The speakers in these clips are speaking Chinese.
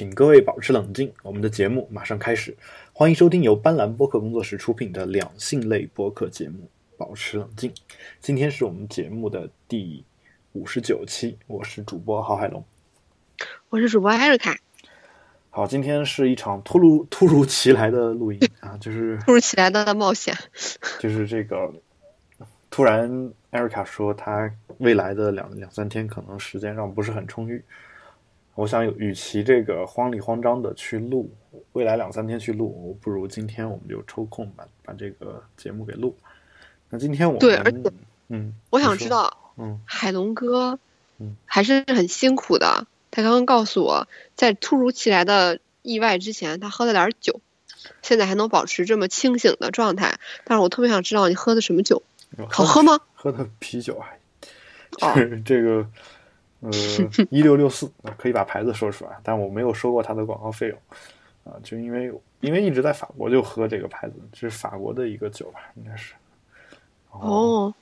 请各位保持冷静，我们的节目马上开始。欢迎收听由斑斓播客工作室出品的两性类播客节目《保持冷静》。今天是我们节目的第五十九期，我是主播郝海龙，我是主播艾瑞卡。好，今天是一场突如突如其来的录音啊，就是突如其来的冒险，就是这个突然艾瑞卡说她未来的两两三天可能时间上不是很充裕。我想有，与其这个慌里慌张的去录，未来两三天去录，我不如今天我们就抽空把把这个节目给录。那今天我们对，而且，嗯，我想知道，嗯，海龙哥，嗯，还是很辛苦的。他刚刚告诉我，在突如其来的意外之前，他喝了点酒，现在还能保持这么清醒的状态。但是我特别想知道你喝的什么酒，好喝吗？喝的啤酒啊，是这个。呃，一六六四可以把牌子说出来，但我没有收过他的广告费用啊，就因为因为一直在法国就喝这个牌子，这是法国的一个酒吧，应该是。哦。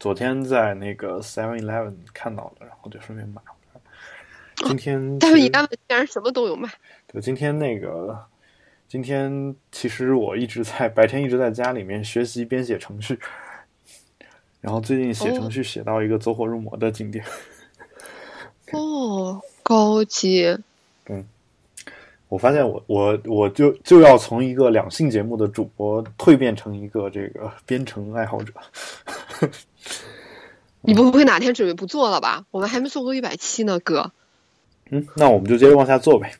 昨天在那个 Seven Eleven 看到了，然后就顺便买回来。今天 Seven Eleven 竟然什么都有卖。对，今天那个今天其实我一直在白天一直在家里面学习编写程序。然后最近写程序写到一个走火入魔的境地。哦，高级。嗯，我发现我我我就就要从一个两性节目的主播蜕变成一个这个编程爱好者。你不会哪天准备不做了吧？我们还没做过一百期呢，哥。嗯，那我们就接着往下做呗。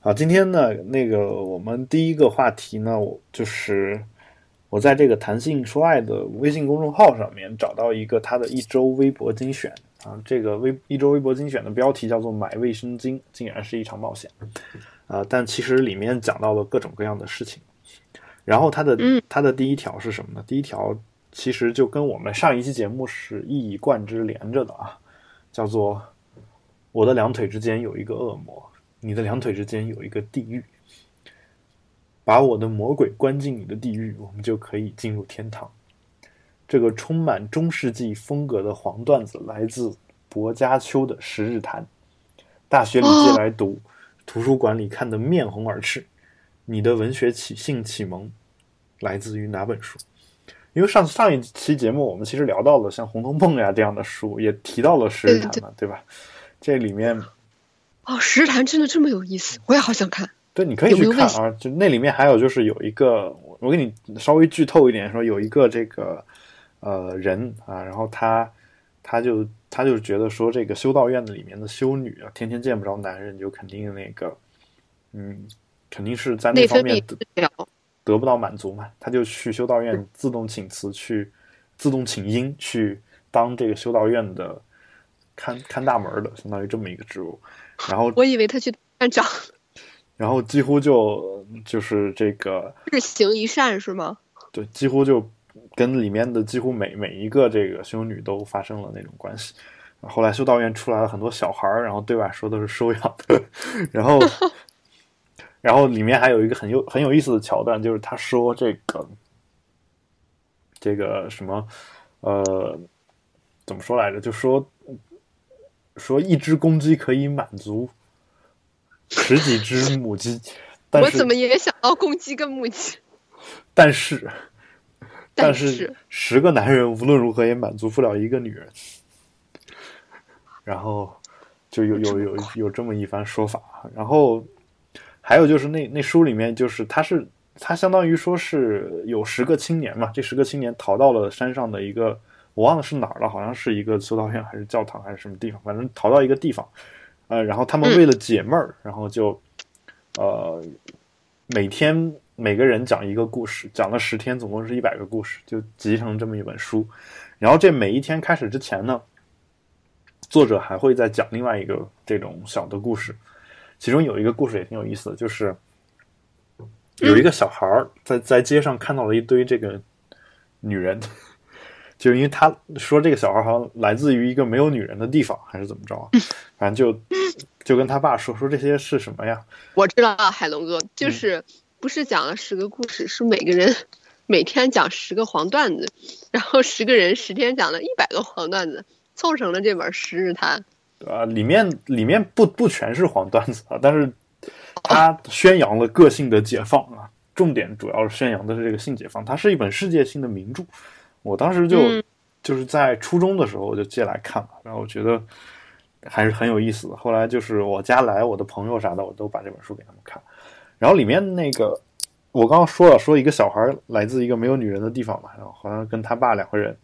好，今天呢，那个我们第一个话题呢，我就是。我在这个谈性说爱的微信公众号上面找到一个他的一周微博精选啊，这个微一周微博精选的标题叫做“买卫生巾竟然是一场冒险”，啊，但其实里面讲到了各种各样的事情。然后他的他的第一条是什么呢？第一条其实就跟我们上一期节目是一以贯之连着的啊，叫做“我的两腿之间有一个恶魔，你的两腿之间有一个地狱”。把我的魔鬼关进你的地狱，我们就可以进入天堂。这个充满中世纪风格的黄段子来自薄伽丘的《十日谈》，大学里借来读，图书馆里看得面红耳赤。你的文学启性启蒙来自于哪本书？因为上上一期节目我们其实聊到了像《红楼梦》呀这样的书，也提到了《十日谈》嘛，对吧？这里面哦，《十日谈》真的这么有意思，我也好想看。对，你可以去看啊，就那里面还有就是有一个，我给你稍微剧透一点，说有一个这个呃人啊，然后他他就他就觉得说这个修道院的里面的修女啊，天天见不着男人，就肯定那个嗯，肯定是在那方面得得不到满足嘛，他就去修道院自动请辞，去自动请缨去当这个修道院的看看大门的，相当于这么一个职务。然后我以为他去院长。然后几乎就就是这个日行一善是吗？对，几乎就跟里面的几乎每每一个这个修女都发生了那种关系。后来修道院出来了很多小孩儿，然后对外说都是收养的。然后，然后里面还有一个很有很有意思的桥段，就是他说这个这个什么呃怎么说来着？就说说一只公鸡可以满足。十几只 母鸡，我怎么也想到公鸡跟母鸡？但是，但是十个男人无论如何也满足不了一个女人。然后就有有有有这么一番说法。然后还有就是那那书里面就是他是他相当于说是有十个青年嘛，这十个青年逃到了山上的一个我忘了是哪儿了，好像是一个修道院还是教堂还是什么地方，反正逃到一个地方。呃，然后他们为了解闷儿，然后就，呃，每天每个人讲一个故事，讲了十天，总共是一百个故事，就集成这么一本书。然后这每一天开始之前呢，作者还会再讲另外一个这种小的故事。其中有一个故事也挺有意思的，就是有一个小孩儿在在街上看到了一堆这个女人。就因为他说这个小孩好像来自于一个没有女人的地方，还是怎么着？啊反正就就跟他爸说说这些是什么呀？我知道，海龙哥就是不是讲了十个故事，是每个人每天讲十个黄段子，然后十个人十天讲了一百个黄段子，凑成了这本《十日谈》。啊，里面里面不不全是黄段子啊，但是它宣扬了个性的解放啊，重点主要是宣扬的是这个性解放。它是一本世界性的名著，我当时就、嗯就是在初中的时候我就借来看了，然后我觉得还是很有意思的。后来就是我家来我的朋友啥的，我都把这本书给他们看，然后里面那个我刚刚说了，说一个小孩来自一个没有女人的地方嘛，然后好像跟他爸两个人。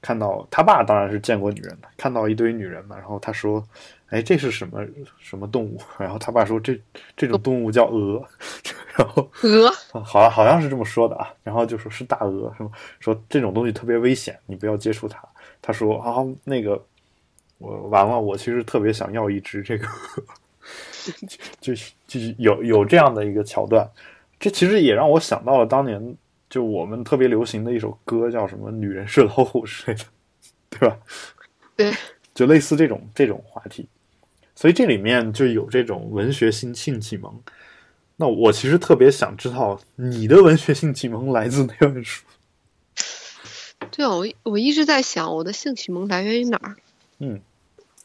看到他爸当然是见过女人的，看到一堆女人嘛，然后他说：“哎，这是什么什么动物？”然后他爸说：“这这种动物叫鹅。”然后鹅，好像好像是这么说的啊，然后就说是大鹅，什么说这种东西特别危险，你不要接触它。他说：“啊，那个我完了，我其实特别想要一只这个。就”就就是有有这样的一个桥段，这其实也让我想到了当年。就我们特别流行的一首歌叫什么“女人是老虎”之类的，对吧？对，就类似这种这种话题，所以这里面就有这种文学性性启蒙。那我其实特别想知道你的文学性启蒙来自哪本书？对啊，我我一直在想我的性启蒙来源于哪儿？嗯，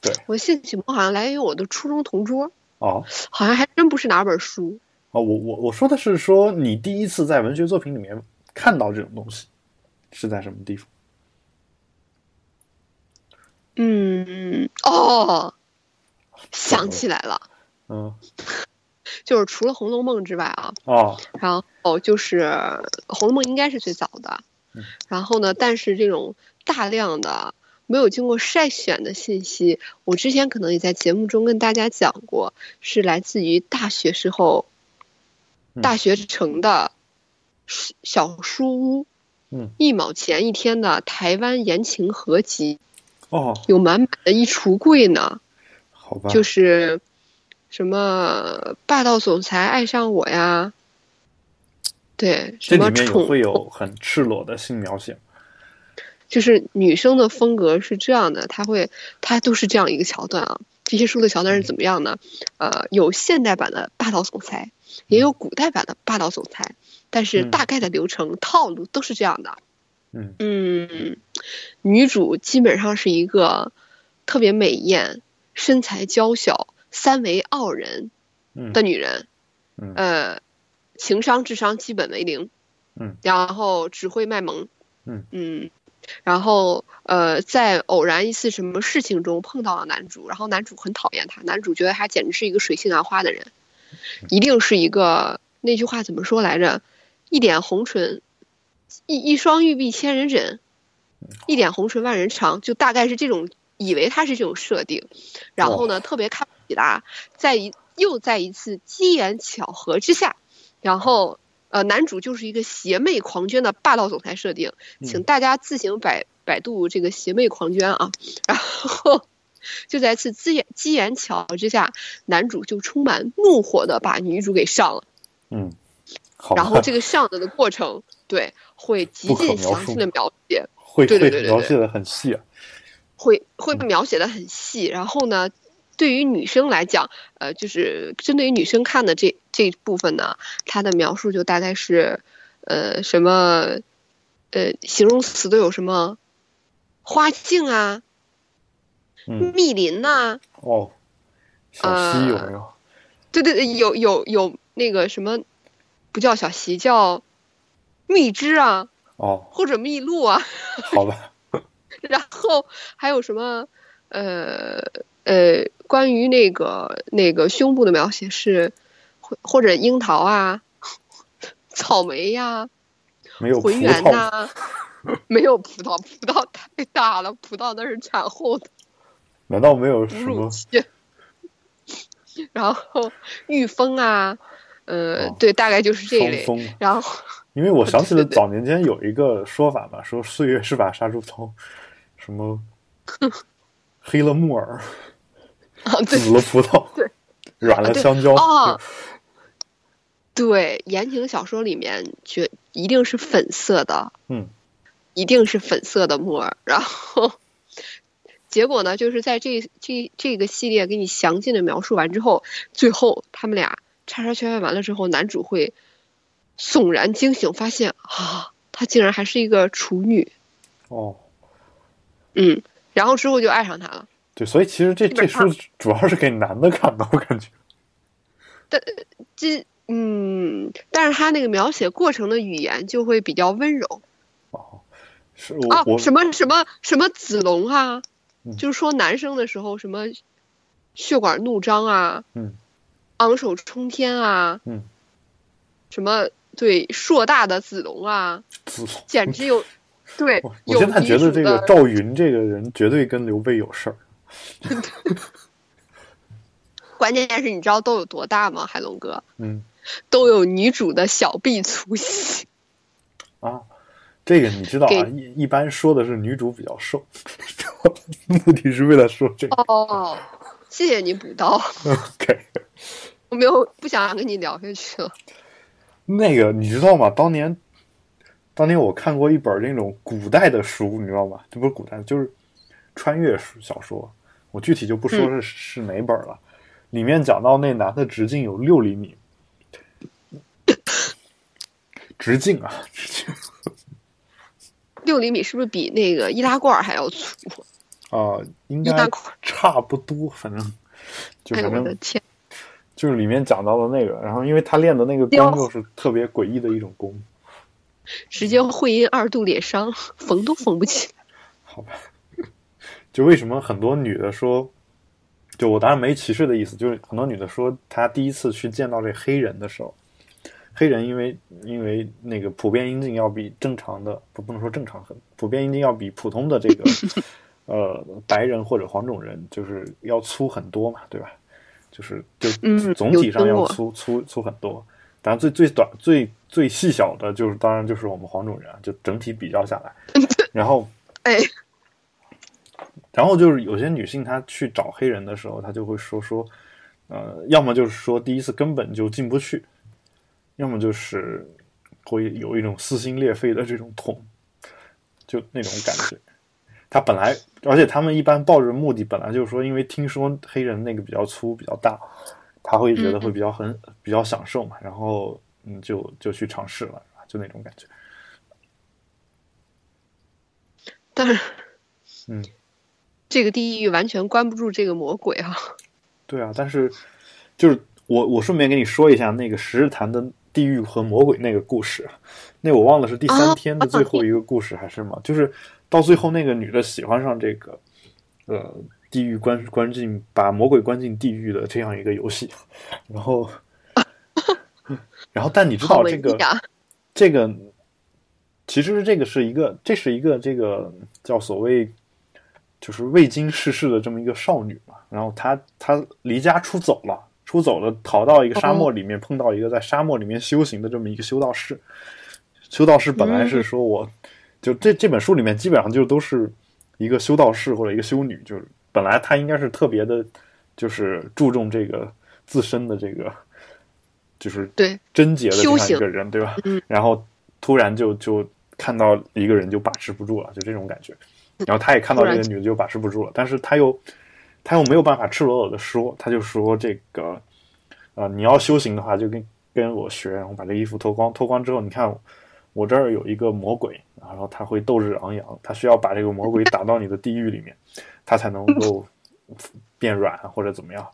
对，我性启蒙好像来源于我的初中同桌，哦好像还真不是哪本书。哦，我我我说的是说你第一次在文学作品里面看到这种东西是在什么地方？嗯，哦，想起来了，嗯，就是除了《红楼梦》之外啊，哦，然后就是《红楼梦》应该是最早的。嗯，然后呢，但是这种大量的没有经过筛选的信息，我之前可能也在节目中跟大家讲过，是来自于大学时候嗯。大学城的书小书屋，嗯，一毛钱一天的台湾言情合集，哦，有满满的一橱柜呢，好吧，就是什么霸道总裁爱上我呀，对，什么这里面有宠会有很赤裸的性描写。就是女生的风格是这样的，她会，她都是这样一个桥段啊。这些书的桥段是怎么样呢？呃，有现代版的霸道总裁，也有古代版的霸道总裁，但是嗯。大概的流程、套路都是这样的。嗯。嗯，女主基本上是一个特别美艳、身材娇小、三围傲人嗯。的女人，嗯。呃，情商、智商基本为零，嗯，然后只会卖萌，嗯。然后呃，在偶然一次什么事情中碰到了男主，然后男主很讨厌她，男主觉得她简直是一个水性杨花的人，一定是一个那句话怎么说来着？一点红唇，一一双玉臂千人枕，一点红唇万人长，就大概是这种，以为他是这种设定，然后呢，特别看不起他，在一又在一次机缘巧合之下，然后呃，男主就是一个邪魅狂狷的霸道总裁设定，请大家自行百百度这个邪魅狂狷啊，然后就在一次机缘机缘巧合之下，男主就充满怒火的把女主给上了，嗯，然后这个上的的过程，对，会极尽详细的描写，会会对对对对对描写的很细啊。会会描写的很细，然后呢，对于女生来讲，呃，就是针对于女生看的这这部分呢，它的描述就大概是，呃，什么，呃，形容词都有什么，花径啊，嗯，密林呐、哦，小溪有没有？对对对，有有有那个什么，不叫小溪，叫蜜汁啊，哦，或者蜜露啊，好吧，然后还有什么，呃呃，关于那个那个胸部的描写是，或或者樱桃啊，草莓呀、没有浑圆萄呐、没有葡萄，葡萄太大了，葡萄那是产后的难道没有哺什么？然后玉峰啊，呃，哦对，大概就是这一类。然后因为我想起了早年间有一个说法嘛，说岁月是把杀猪刀，什么 黑了木耳，啊，对紫了葡萄，对，软了香蕉，哦对，言情小说里面绝一定是粉色的，嗯，一定是粉色的木耳。然后结果呢，就是在这这这个系列给你详尽的描述完之后，最后他们俩叉叉圈完了之后，男主会悚然惊醒，发现啊，她竟然还是一个处女，哦，嗯，然后之后就爱上他了。对，所以其实这这书主要是给男的看的，我感觉。但这嗯，但是他那个描写过程的语言就会比较温柔哦，是我、啊我，什么什么什么子龙啊，嗯就是说男生的时候什么血管怒张啊，嗯昂首冲天啊，嗯，什么对硕大的子龙啊，自从简直有 对我现在觉得这个赵云这个人绝对跟刘备有事儿。关键是你知道都有多大吗？海龙哥嗯都有女主的小臂粗细。啊，这个你知道啊，一一般说的是女主比较瘦，目的是为了说这个。哦，谢谢你补刀，OK，我没有不想跟你聊下去了。那个你知道吗？当年，当年我看过一本那种古代的书，你知道吗？这不是古代，就是穿越书小说。我具体就不说是、是哪本了。里面讲到那男的直径有六厘米，直径啊，直径 六厘米是不是比那个易拉罐还要粗？啊、应该差不多，反正就哎呦反正我的天！就是里面讲到的那个，然后因为他练的那个哟功又是特别诡异的一种功，直接会阴二度裂伤，缝都缝不起来。好吧？就为什么很多女的说，就我当然没歧视的意思，就是很多女的说，她第一次去见到这黑人的时候，黑人因为因为那个普遍阴茎要比正常的不不能说正常，很普遍阴茎要比普通的这个 呃白人或者黄种人就是要粗很多嘛，对吧？就是就嗯总体上要粗粗粗很多，当然最最短最最细小的就是当然就是我们黄种人啊，就整体比较下来，然后哎，然后就是有些女性她去找黑人的时候，她就会说说，呃，要么就是说第一次根本就进不去，要么就是会有一种撕心裂肺的这种痛，就那种感觉。他本来，而且他们一般抱着目的，本来就是说，因为听说黑人那个比较粗比较大，他会觉得会比较很比较享受嘛，然后嗯，就就去尝试了，就那种感觉。但是，嗯，这个地狱完全关不住这个魔鬼啊！对啊，但是就是我我顺便跟你说一下那个十日谈的地狱和魔鬼那个故事，那我忘了是第三天的最后一个故事还是什么，就是到最后那个女的喜欢上这个呃地狱关关进把魔鬼关进地狱的这样一个游戏，然后 然后但你知道这个！这个其实这个是一个，这是一个这个叫所谓就是未经世事的这么一个少女嘛。然后她她离家出走了，出走了，逃到一个沙漠里面，碰到一个在沙漠里面修行的这么一个修道士。修道士本来是说我，就这这本书里面基本上就都是一个修道士或者一个修女，就是本来她应该是特别的，就是注重这个自身的这个。就是对贞洁的这样一个人，对吧？嗯然后突然就就看到一个人就把持不住了，就这种感觉。然后他也看到这个女的就把持不住了，但是他又他又没有办法赤裸裸的说，他就说这个呃，你要修行的话，就跟跟我学，然后把这衣服脱光，脱光之后，你看我这儿有一个魔鬼，然后他会斗志昂扬，他需要把这个魔鬼打到你的地狱里面，他才能够变软或者怎么样，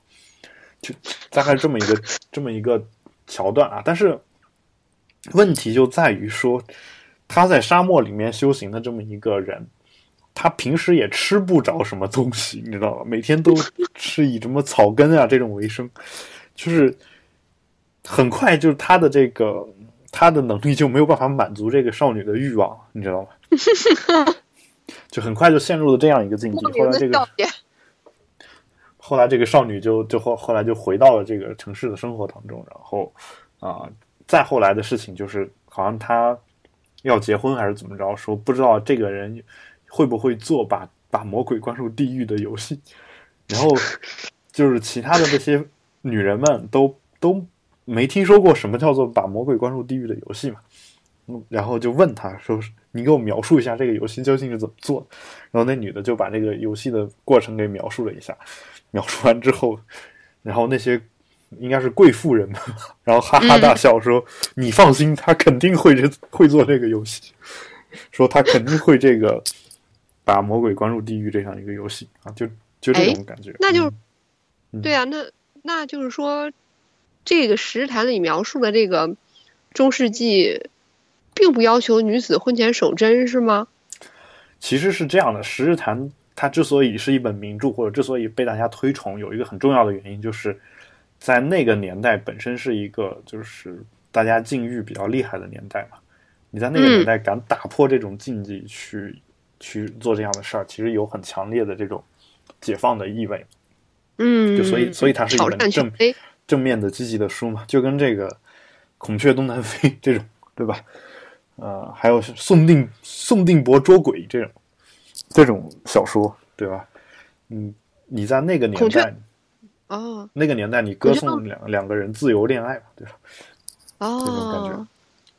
就大概这么一个这么一个桥段啊。但是问题就在于说，他在沙漠里面修行的这么一个人，他平时也吃不着什么东西，你知道吧？每天都是以什么草根啊这种为生，就是很快就是他的这个他的能力就没有办法满足这个少女的欲望，你知道吗？就很快就陷入了这样一个境地。后来这个，后来这个少女就就后后来就回到了这个城市的生活当中，然后啊、再后来的事情就是好像她要结婚还是怎么着，说不知道这个人会不会做把把魔鬼关入地狱的游戏，然后就是其他的这些女人们都都没听说过什么叫做把魔鬼关入地狱的游戏嘛，嗯，然后就问他说你给我描述一下这个游戏究竟是怎么做的，然后那女的就把这个游戏的过程给描述了一下。描述完之后，然后那些应该是贵妇人们，然后哈哈大笑说：“你放心，他肯定会这 会做这个游戏，说他肯定会这个把魔鬼关入地狱这样一个游戏啊。”就就这种感觉。那就嗯对啊，那那就是说，这个《十日谈》里描述的这个中世纪，并不要求女子婚前守贞，是吗？其实是这样的，《十日谈》它之所以是一本名著，或者之所以被大家推崇，有一个很重要的原因，就是在那个年代本身是一个就是大家禁欲比较厉害的年代嘛。你在那个年代敢打破这种禁忌去、去做这样的事儿，其实有很强烈的这种解放的意味。嗯，就所以所以它是一挑本正战权威。正面的积极的书嘛，就跟这个《孔雀东南飞》这种，对吧？呃，还有是宋定宋定伯捉鬼这种这种小说，对吧？嗯，你在那个年代，哦那个年代你歌颂两两个人自由恋爱嘛，对吧？哦这种感觉哦，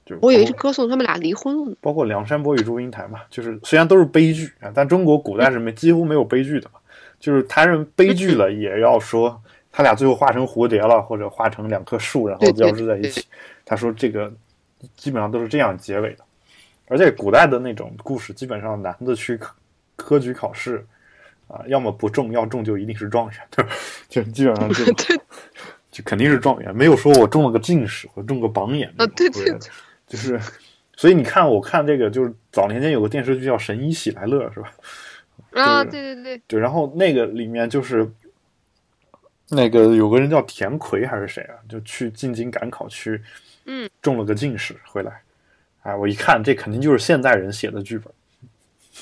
就我以为是歌颂他们俩离婚了呢。包括《梁山伯与祝英台》嘛，就是虽然都是悲剧啊，但中国古代是没几乎没有悲剧的嘛，就是他认为悲剧了，也要说他俩最后化成蝴蝶了，或者化成两棵树，然后交织在一起。他说这个基本上都是这样结尾的，而且古代的那种故事，基本上男的去科科举考试啊，要么不中，要中就一定是状元，对吧？就基本上就 对就肯定是状元，没有说我中了个进士，或中个榜眼啊，对对对对，就是，所以你看，我看这个就是早年间有个电视剧叫《神医喜来乐》，是吧？啊，对对对对，对，然后那个里面就是那个有个人叫田奎还是谁啊，就去进京赶考去，嗯，中了个进士回来，哎，我一看这肯定就是现代人写的剧本，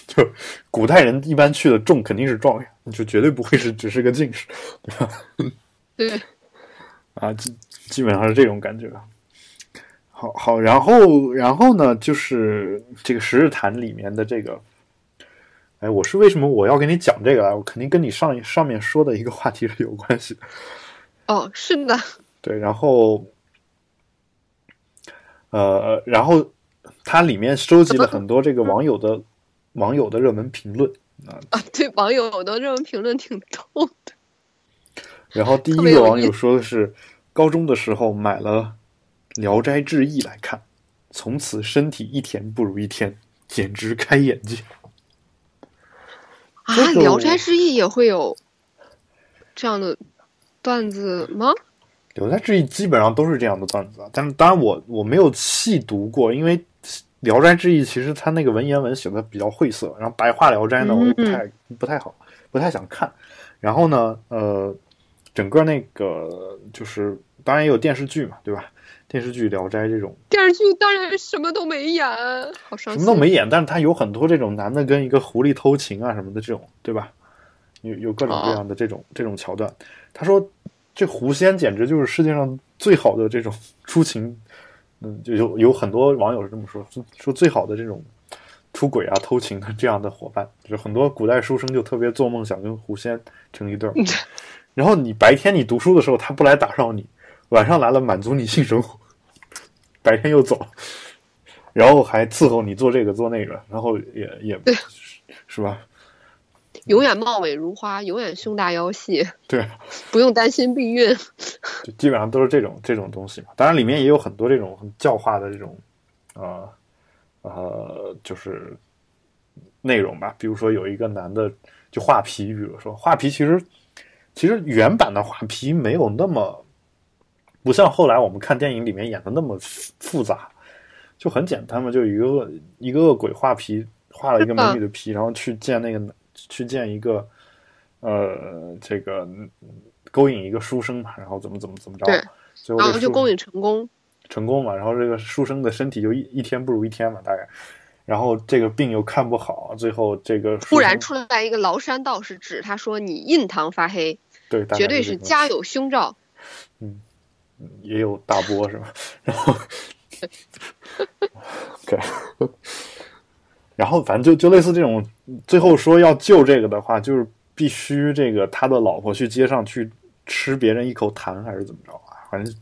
就古代人一般去的中肯定是状元，就绝对不会是只是个进士，对吧？对，啊，基基本上是这种感觉。好好，然后然后呢，就是这个《十日谈》里面的这个，哎，我是为什么我要跟你讲这个啊？我肯定跟你上上面说的一个话题是有关系的。哦，是的，对，然后，呃，然后它里面收集了很多这个网友的网友的热门评论啊。啊，对，网友的热门评论挺逗的。然后第 一个网友说的是，高中的时候买了《聊斋志异》来看，从此身体一天不如一天，简直开眼界。啊，这个《聊斋志异》也会有这样的段子吗？《聊斋志异》基本上都是这样的段子啊，但是当然我我没有细读过，因为《聊斋志异》其实它那个文言文写的比较晦涩，然后白话《聊斋》呢，我又不太不太好，不太想看。然后呢，呃，整个那个就是当然也有电视剧嘛，对吧？电视剧《聊斋》这种电视剧当然什么都没演，好伤心。什么都没演，但是他有很多这种男的跟一个狐狸偷情啊什么的这种，对吧？有有各种各样的这种、这种桥段。他说这狐仙简直就是世界上最好的这种出情，嗯，就有有很多网友是这么说，说说最好的这种出轨啊、偷情的这样的伙伴，就是很多古代书生就特别做梦想跟狐仙成一对儿。然后你白天你读书的时候，他不来打扰你，晚上来了满足你性生活，白天又走。然后还伺候你做这个做那个，然后也也是吧？永远貌美如花，永远胸大腰细，对，不用担心避孕。就基本上都是这种这种东西嘛。当然，里面也有很多这种很教化的这种，呃呃，就是内容吧。比如说有一个男的就画皮，比如说画皮，其实其实原版的画皮没有那么不像后来我们看电影里面演的那么复复杂，就很简单嘛，就一个恶一个恶鬼画皮，画了一个美女的皮，然后去见那个去见一个呃这个嗯勾引一个书生嘛，然后怎么怎么怎么着，然最后就勾引成功。成功嘛，然后这个书生的身体就一一天不如一天嘛，大概，然后这个病又看不好，最后这个突然出来一个崂山道士指他说：“你印堂发黑，对，绝对是家有凶兆。也有大波是吧？然后，OK，然后反正就就类似这种，最后说要救这个的话，就是必须这个他的老婆去街上去吃别人一口痰，还是怎么着啊？反正”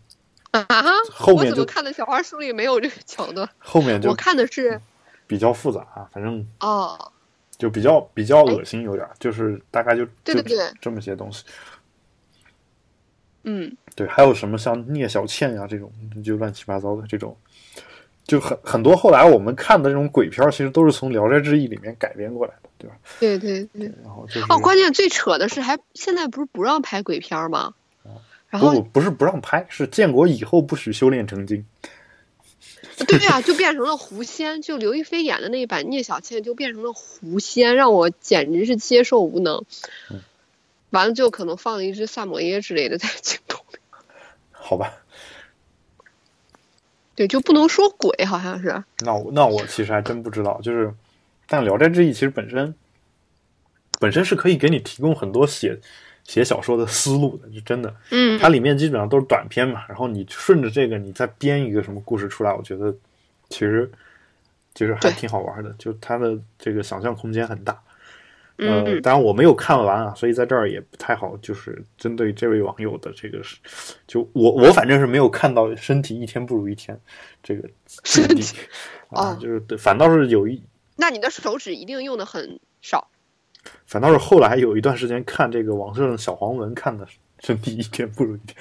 啊！后面就么看的小花书里没有这个桥段？后面就我看的是比较复杂啊，反正哦，就比较比较恶心，有点儿就是大概就就对对对这么些东西。嗯，对，还有什么像聂小倩呀、这种，就乱七八糟的这种，就很很多后来我们看的这种鬼片，其实都是从《聊斋志异》里面改编过来的。对吧？对对对。然后就是哦，关键最扯的是，还现在不是不让拍鬼片吗？然后不不是不让拍，是建国以后不许修炼成精。对呀、就变成了狐仙，就刘亦菲演的那一版聂小倩就变成了狐仙，让我简直是接受无能。嗯完了就可能放了一只萨摩耶之类的在镜头里，好吧，对，就不能说鬼，好像是。那我那我其实还真不知道，就是，但《聊斋志异》其实本身本身是可以给你提供很多写写小说的思路的，就真的，嗯，它里面基本上都是短篇嘛，然后你顺着这个你再编一个什么故事出来，我觉得其实其实还挺好玩的，就它的这个想象空间很大。嗯呃，当然我没有看完啊，所以在这儿也不太好，就是针对这位网友的这个是，就我我反正是没有看到身体一天不如一天这个 身体啊，哦就是对反倒是有一，那你的手指一定用的很少。反倒是后来有一段时间看这个网上小黄文看的身体一天不如一天，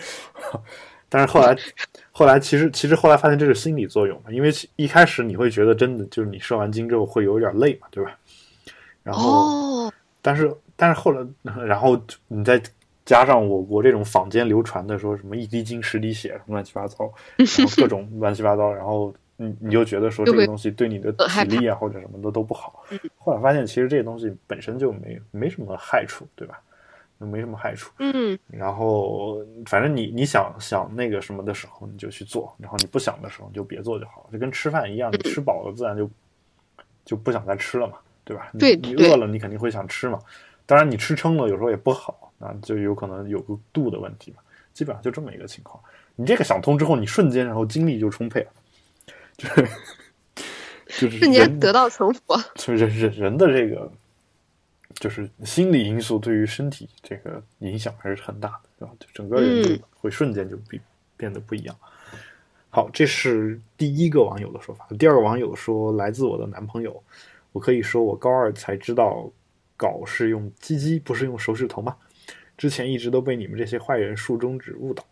但是后来 后来其实其实后来发现这是心理作用嘛，因为一开始你会觉得真的就是你射完精之后会有点累嘛，对吧？然后。哦，但是但是后来，然后你再加上我国这种坊间流传的说什么一滴精十滴血什么乱七八糟，然后各种乱七八糟，然后你你就觉得说这个东西对你的体力啊或者什么的都不好。后来发现其实这些东西本身就没没什么害处，对吧？没什么害处。嗯，然后反正你你想想那个什么的时候你就去做，然后你不想的时候你就别做就好了，就跟吃饭一样，你吃饱了自然就就不想再吃了嘛，对吧？你你饿了你肯定会想吃嘛，当然你吃撑了有时候也不好，那，就有可能有个度的问题嘛，基本上就这么一个情况。你这个想通之后，你瞬间然后精力就充沛了，就是就是瞬间得到成佛。就是人人人的这个，就是心理因素对于身体这个影响还是很大的，对吧？就整个人会瞬间就变变得不一样。好，这是第一个网友的说法。第二个网友说，来自我的男朋友，我可以说我高二才知道镐是用鸡鸡，不是用手指头吗？之前一直都被你们这些坏人竖中指误导。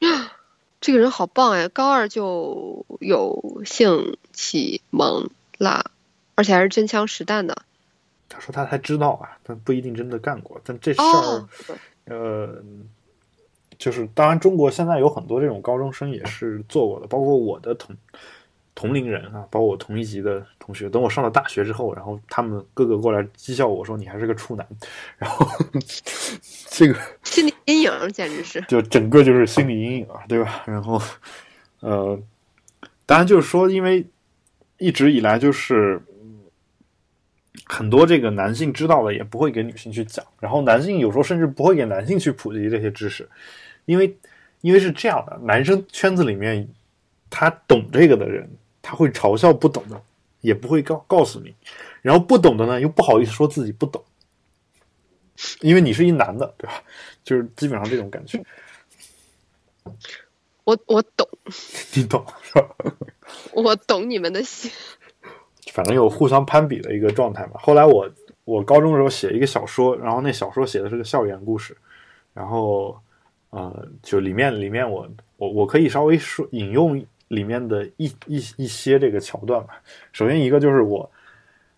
这个人好棒哎，高二就有性启蒙啦，而且还是真枪实弹的。他说他才知道啊，但不一定真的干过。但这事儿，哦，呃，就是当然，中国现在有很多这种高中生也是做过的，包括我的同同龄人啊，包括我同一级的同学。等我上了大学之后，然后他们个个过来讥笑我说你还是个处男，然后 这个心理阴影简直是。就整个就是心理阴影啊，对吧？然后，呃，当然就是说，因为一直以来就是嗯很多这个男性知道了也不会给女性去讲，然后男性有时候甚至不会给男性去普及这些知识，因为因为是这样的，男生圈子里面他懂这个的人，他会嘲笑不懂的，也不会告告诉你，然后不懂的呢又不好意思说自己不懂。因为你是一男的，对吧？就是基本上这种感觉，我我懂，你懂是吧？我懂你们的心。反正有互相攀比的一个状态嘛。后来我我高中的时候写一个小说，然后那小说写的是个校园故事，然后呃，就里面里面我我我可以稍微说引用里面的一一一些这个桥段吧。首先一个就是我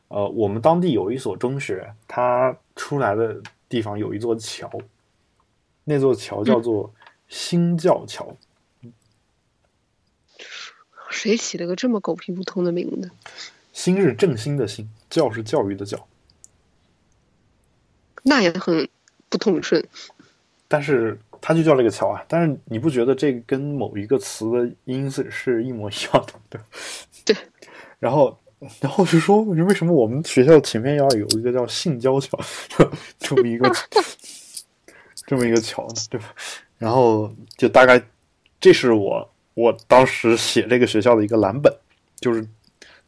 呃，我们当地有一所中学，它出来的地方有一座桥，那座桥叫做新教桥。谁起了个这么狗屁不通的名字？新是振兴的兴，教是教育的教。那也很不通顺。但是它就叫这个桥啊。但是你不觉得这个跟某一个词的音是是一模一样的？对 对。然后，然后就说为什么我们学校前面要有一个叫性交桥 这么一个 这么一个桥呢？对吧？然后就大概这是我我当时写这个学校的一个蓝本，就是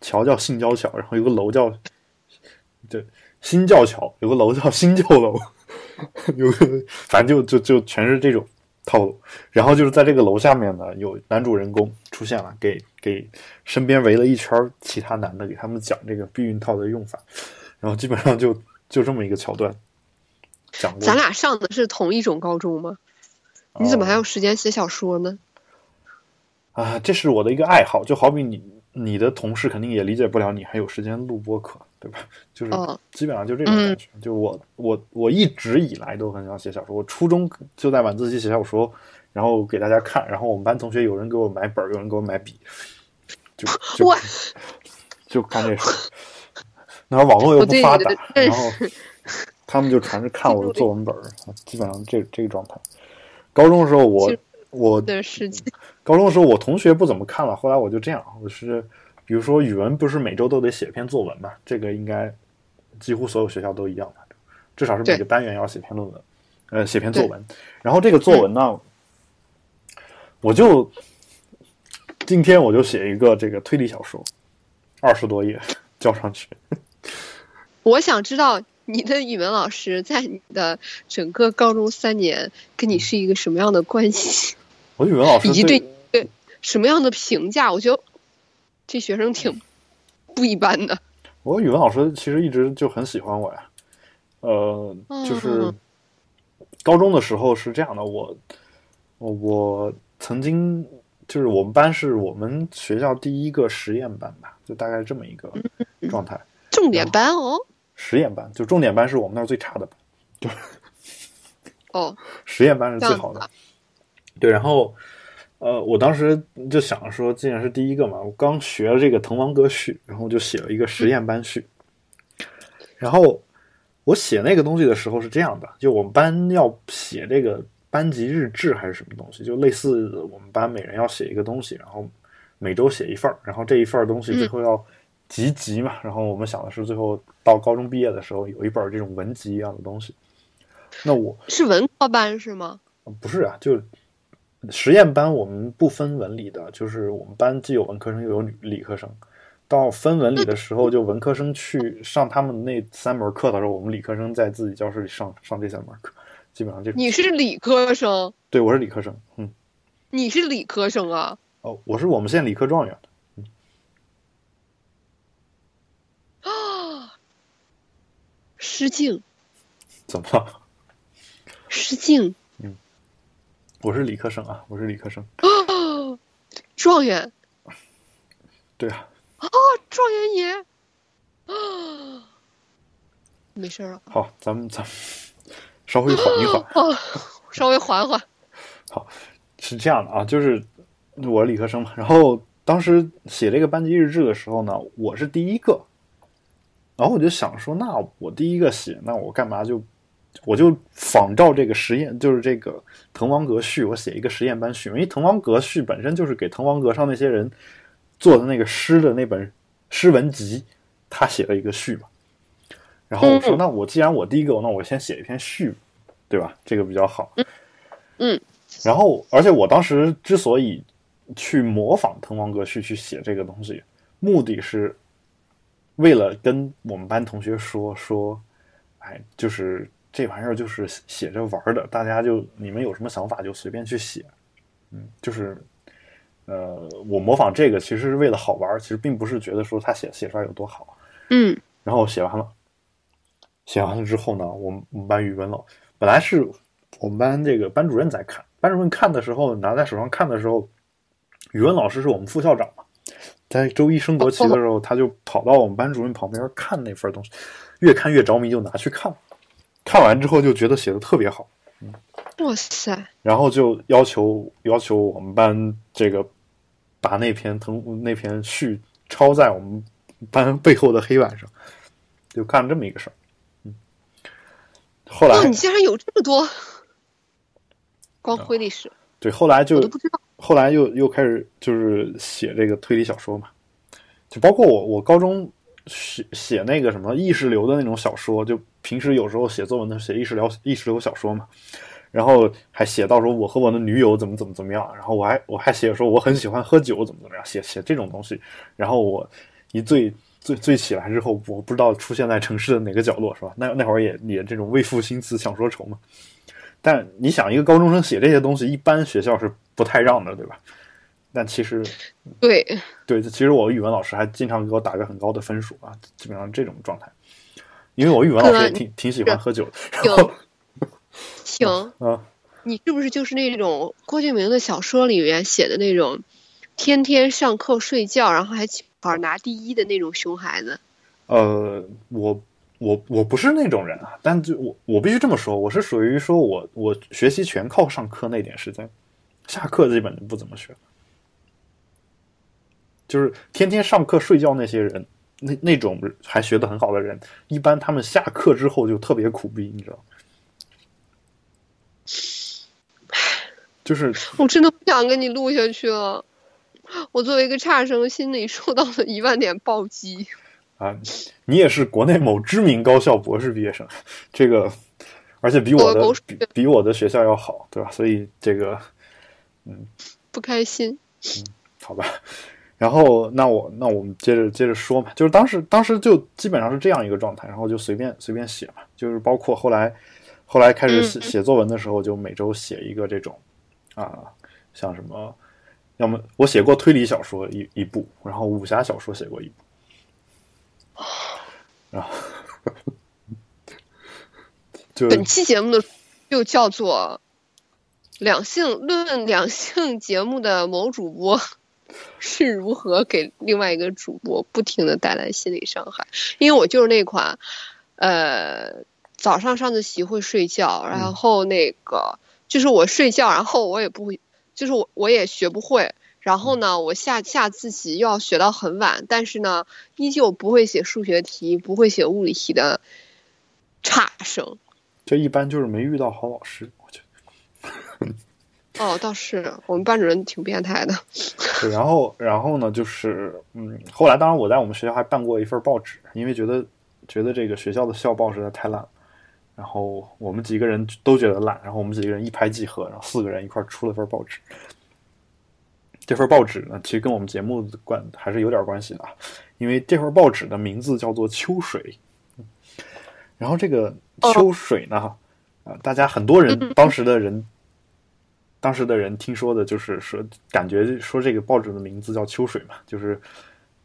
桥叫性交桥，然后有个楼叫对新教桥，有个楼叫新教楼。有个，反正就就就全是这种套路。然后就是在这个楼下面呢，有男主人公出现了，给给身边围了一圈其他男的，给他们讲这个避孕套的用法。然后基本上就就这么一个桥段讲过。咱俩上的是同一种高中吗？你怎么还有时间写小说呢？啊？这是我的一个爱好，就好比你你的同事肯定也理解不了你还有时间录播客，对吧？就是哦基本上就这种感觉。就我我我一直以来都很想写小说，我初中就在晚自习写小说，然后给大家看，然后我们班同学有人给我买本儿，有人给我买笔，就就就干这事。然后网络又不发达然后 他们就传着看我的作文本儿，基本上这这个状态。高中的时候我我的高中的时候，我同学不怎么看了，后来我就这样，我是比如说语文不是每周都得写篇作文嘛，这个应该几乎所有学校都一样吧，至少是每个单元要写篇论文，呃，写篇作文。然后这个作文呢，我就今天我就写一个这个推理小说，二十多页交上去。我想知道你的语文老师在你的整个高中三年跟你是一个什么样的关系，我语文老师以及对对对什么样的评价？我觉得这学生挺不一般的。我语文老师其实一直就很喜欢我呀，呃，就是嗯。高中的时候是这样的，我我曾经就是我们班是我们学校第一个实验班吧，就大概这么一个状态。重点班哦，实验班就重点班是我们那儿最差的班，哦，实验班是最好的。对，然后呃，我当时就想说，既然是第一个嘛，我刚学了这个滕王阁序，然后就写了一个实验班序。然后我写那个东西的时候是这样的，就我们班要写这个班级日志还是什么东西，就类似我们班每人要写一个东西，然后每周写一份儿，然后这一份儿东西最后要集集嘛。然后我们想的是，最后到高中毕业的时候有一本这种文集一样的东西。那我是文科班是吗？不是啊，就实验班我们不分文理的，就是我们班既有文科生又有理理科生。到分文理的时候，就文科生去上他们那三门课的时候，我们理科生在自己教室里上上这三门课，基本上这种。你是理科生，对，我是理科生，嗯，你是理科生啊？哦，我是我们县理科状元，啊，失敬，怎么了？失敬，我是理科生啊，我是理科生，啊，状元，对啊，啊状元爷，啊，没事儿了，好，咱们咱们稍微缓一缓，啊，稍微缓缓，好是这样的啊，就是我是理科生嘛，然后当时写这个班级日志的时候呢，我是第一个，然后我就想说，那我第一个写，那我干嘛就我就仿照这个实验，就是这个滕王阁序，我写一个实验班序，因为滕王阁序本身就是给滕王阁上那些人做的那个诗的那本诗文集，他写了一个序嘛。然后我说，嗯那我既然我第一个，那我先写一篇序，对吧？这个比较好。嗯然后，而且我当时之所以去模仿滕王阁序去写这个东西，目的是为了跟我们班同学说说，哎，就是这玩意儿就是写着玩的，大家就你们有什么想法就随便去写，嗯，就是。呃，我模仿这个其实是为了好玩，其实并不是觉得说他写写出来有多好。嗯然后写完了，写完了之后呢，我们我们班语文老本来是我们班这个班主任在看，班主任看的时候拿在手上看的时候，语文老师是我们副校长嘛，在周一升国旗的时候，他就跑到我们班主任旁边看那份东西，越看越着迷，就拿去看，看完之后就觉得写的特别好，哇塞，然后就要求要求我们班这个把那篇腾那篇序抄在我们班背后的黑板上，就干了这么一个事儿。嗯，后来哇，你竟然有这么多光辉历史，对，后来就。后来又又开始就是写这个推理小说嘛，就包括我我高中写写那个什么意识流的那种小说，就平时有时候写作文的时候写意识流意识流小说嘛，然后还写到说我和我的女友怎么怎么怎么样，然后我还我还写说我很喜欢喝酒怎么怎么样，写写这种东西，然后我一醉醉醉起来之后，我不知道出现在城市的哪个角落是吧？那那会儿也也这种为赋新词强说愁嘛。但你想，一个高中生写这些东西，一般学校是不太让的，对吧？但其实，对，对，其实我语文老师还经常给我打个很高的分数啊，基本上这种状态。因为我语文老师也挺挺喜欢喝酒的，然后行，啊，你是不是就是那种郭敬明的小说里面写的那种，天天上课睡觉，然后还起跑拿第一的那种熊孩子？呃，我我我不是那种人啊，但就我我必须这么说，我是属于说我我学习全靠上课那点时间，下课基本就不怎么学，就是天天上课睡觉那些人，那那种还学得很好的人，一般他们下课之后就特别苦逼，你知道。就是我真的不想跟你录下去了。我作为一个差生，心里受到了一万点暴击。啊，你也是国内某知名高校博士毕业生，这个而且比我的比比我的学校要好，对吧？所以这个，嗯，不开心。嗯，好吧。然后那我那我们接着接着说嘛，就是当时当时就基本上是这样一个状态，然后就随便随便写嘛，就是包括后来后来开始写写作文的时候，就每周写一个这种啊，像什么。要么我写过推理小说一一部，然后武侠小说写过一部，然后就本期节目的又叫做《两性论两性节目的某主播是如何给另外一个主播不停的带来心理伤害》，因为我就是那款，呃，早上上自习会睡觉，然后那个就是我睡觉，然后我也不会。就是我我也学不会，然后呢，我下下自习又要学到很晚，但是呢，依旧不会写数学题，不会写物理题的差生。这一般就是没遇到好老师，我觉得。哦，倒是我们班主任挺变态的。对，然后然后呢，就是嗯，后来当然我在我们学校还办过一份报纸，因为觉得觉得这个学校的校报实在太烂了。然后我们几个人都觉得烂，然后我们几个人一拍即合，然后四个人一块出了份报纸。这份报纸呢，其实跟我们节目关还是有点关系的，因为这份报纸的名字叫做《秋水》。然后这个秋水呢，啊，大家很多人当时的人，当时的人听说的就是说，感觉说这个报纸的名字叫秋水嘛，就是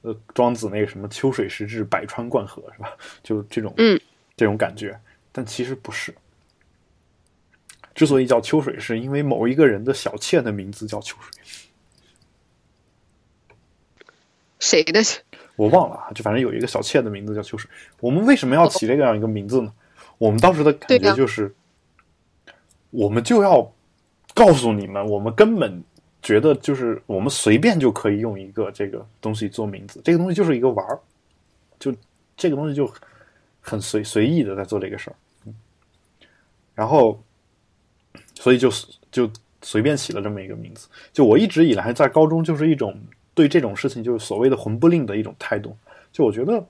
呃庄子那个什么“秋水时至，百川贯河”是吧？就这种嗯这种感觉。但其实不是，之所以叫秋水，是因为某一个人的小妾的名字叫秋水。谁的？我忘了啊，就反正有一个小妾的名字叫秋水。我们为什么要起这样一个名字呢？我们当时的感觉就是，我们就要告诉你们，我们根本觉得就是我们随便就可以用一个这个东西做名字，这个东西就是一个玩儿，就这个东西就很随随意的在做这个事儿。然后，所以就就随便起了这么一个名字。就我一直以来在高中就是一种对这种事情就是所谓的“魂不吝”的一种态度。就我觉得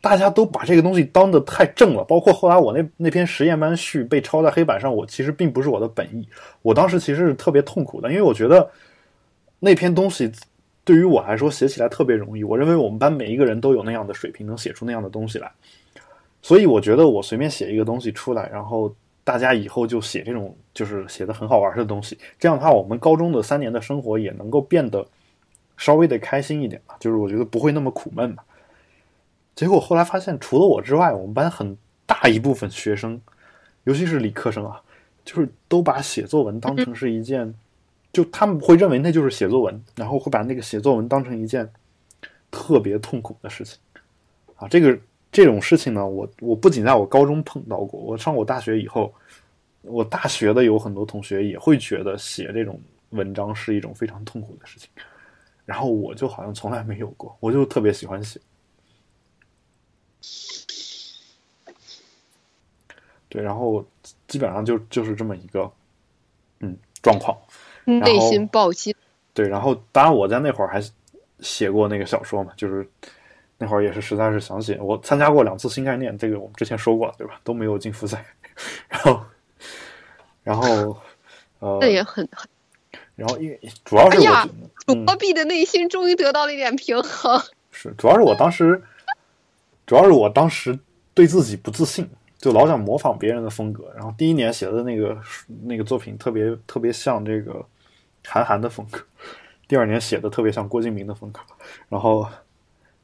大家都把这个东西当的太正了。包括后来我那那篇实验班序被抄在黑板上，我其实并不是我的本意。我当时其实是特别痛苦的，因为我觉得那篇东西对于我来说写起来特别容易。我认为我们班每一个人都有那样的水平，能写出那样的东西来。所以我觉得我随便写一个东西出来，然后大家以后就写这种就是写的很好玩的东西，这样的话我们高中的三年的生活也能够变得稍微的开心一点吧，就是我觉得不会那么苦闷嘛。结果后来发现，除了我之外，我们班很大一部分学生，尤其是理科生啊，就是都把写作文当成是一件，就他们会认为那就是写作文，然后会把那个写作文当成一件特别痛苦的事情啊，这个。这种事情呢，我我不仅在我高中碰到过，我上我大学以后，我大学的有很多同学也会觉得写这种文章是一种非常痛苦的事情，然后我就好像从来没有过，我就特别喜欢写。对，然后基本上就就是这么一个嗯状况，内心暴击。对，然后当然我在那会儿还写过那个小说嘛，就是。那会儿也是实在是想写，我参加过两次新概念，这个我们之前说过对吧？都没有进复赛，然后，然后，呃，那也很很，然后因为主要是我主播币的内心终于得到了一点平衡。是，主要是我当时，主要是我当时对自己不自信，就老想模仿别人的风格。然后第一年写的那个那个作品特别特别像这个韩寒的风格，第二年写的特别像郭敬明的风格，然后。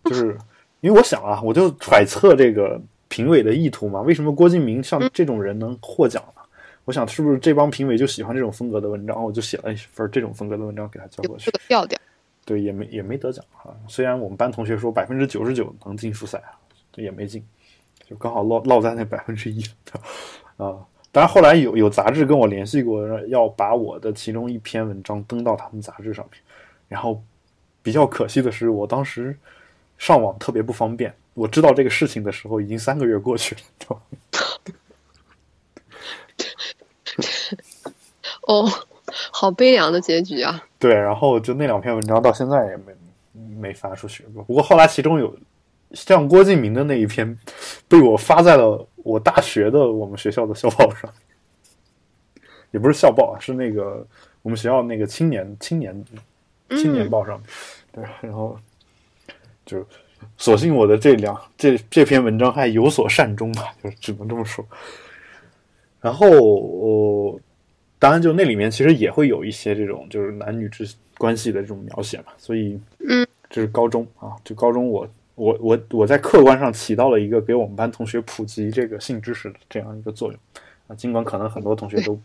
就是 因为我想啊，我就揣测这个评委的意图嘛。为什么郭敬明像这种人能获奖呢？我想是不是这帮评委就喜欢这种风格的文章，我就写了一份这种风格的文章给他交过去。调调。对，也没也没得奖啊。虽然我们班同学说百分之九十九能进复赛，也没进，就刚好落落在那百分之一啊。当然后来有有杂志跟我联系过，要把我的其中一篇文章登到他们杂志上面。然后比较可惜的是，我当时上网特别不方便。我知道这个事情的时候，已经三个月过去了。哦，好悲凉的结局啊！对，然后就那两篇文章到现在也没没发出去过。不过后来其中有像郭敬明的那一篇，被我发在了我大学的我们学校的校报上，也不是校报啊，是那个我们学校那个青年青年青年报上。对，然后就所幸我的这两这这篇文章还有所善终吧，就是只能这么说。然后我。当然，就那里面其实也会有一些这种就是男女之关系的这种描写嘛，所以，嗯，这是高中啊，就高中我我我我在客观上起到了一个给我们班同学普及这个性知识的这样一个作用啊，尽管可能很多同学都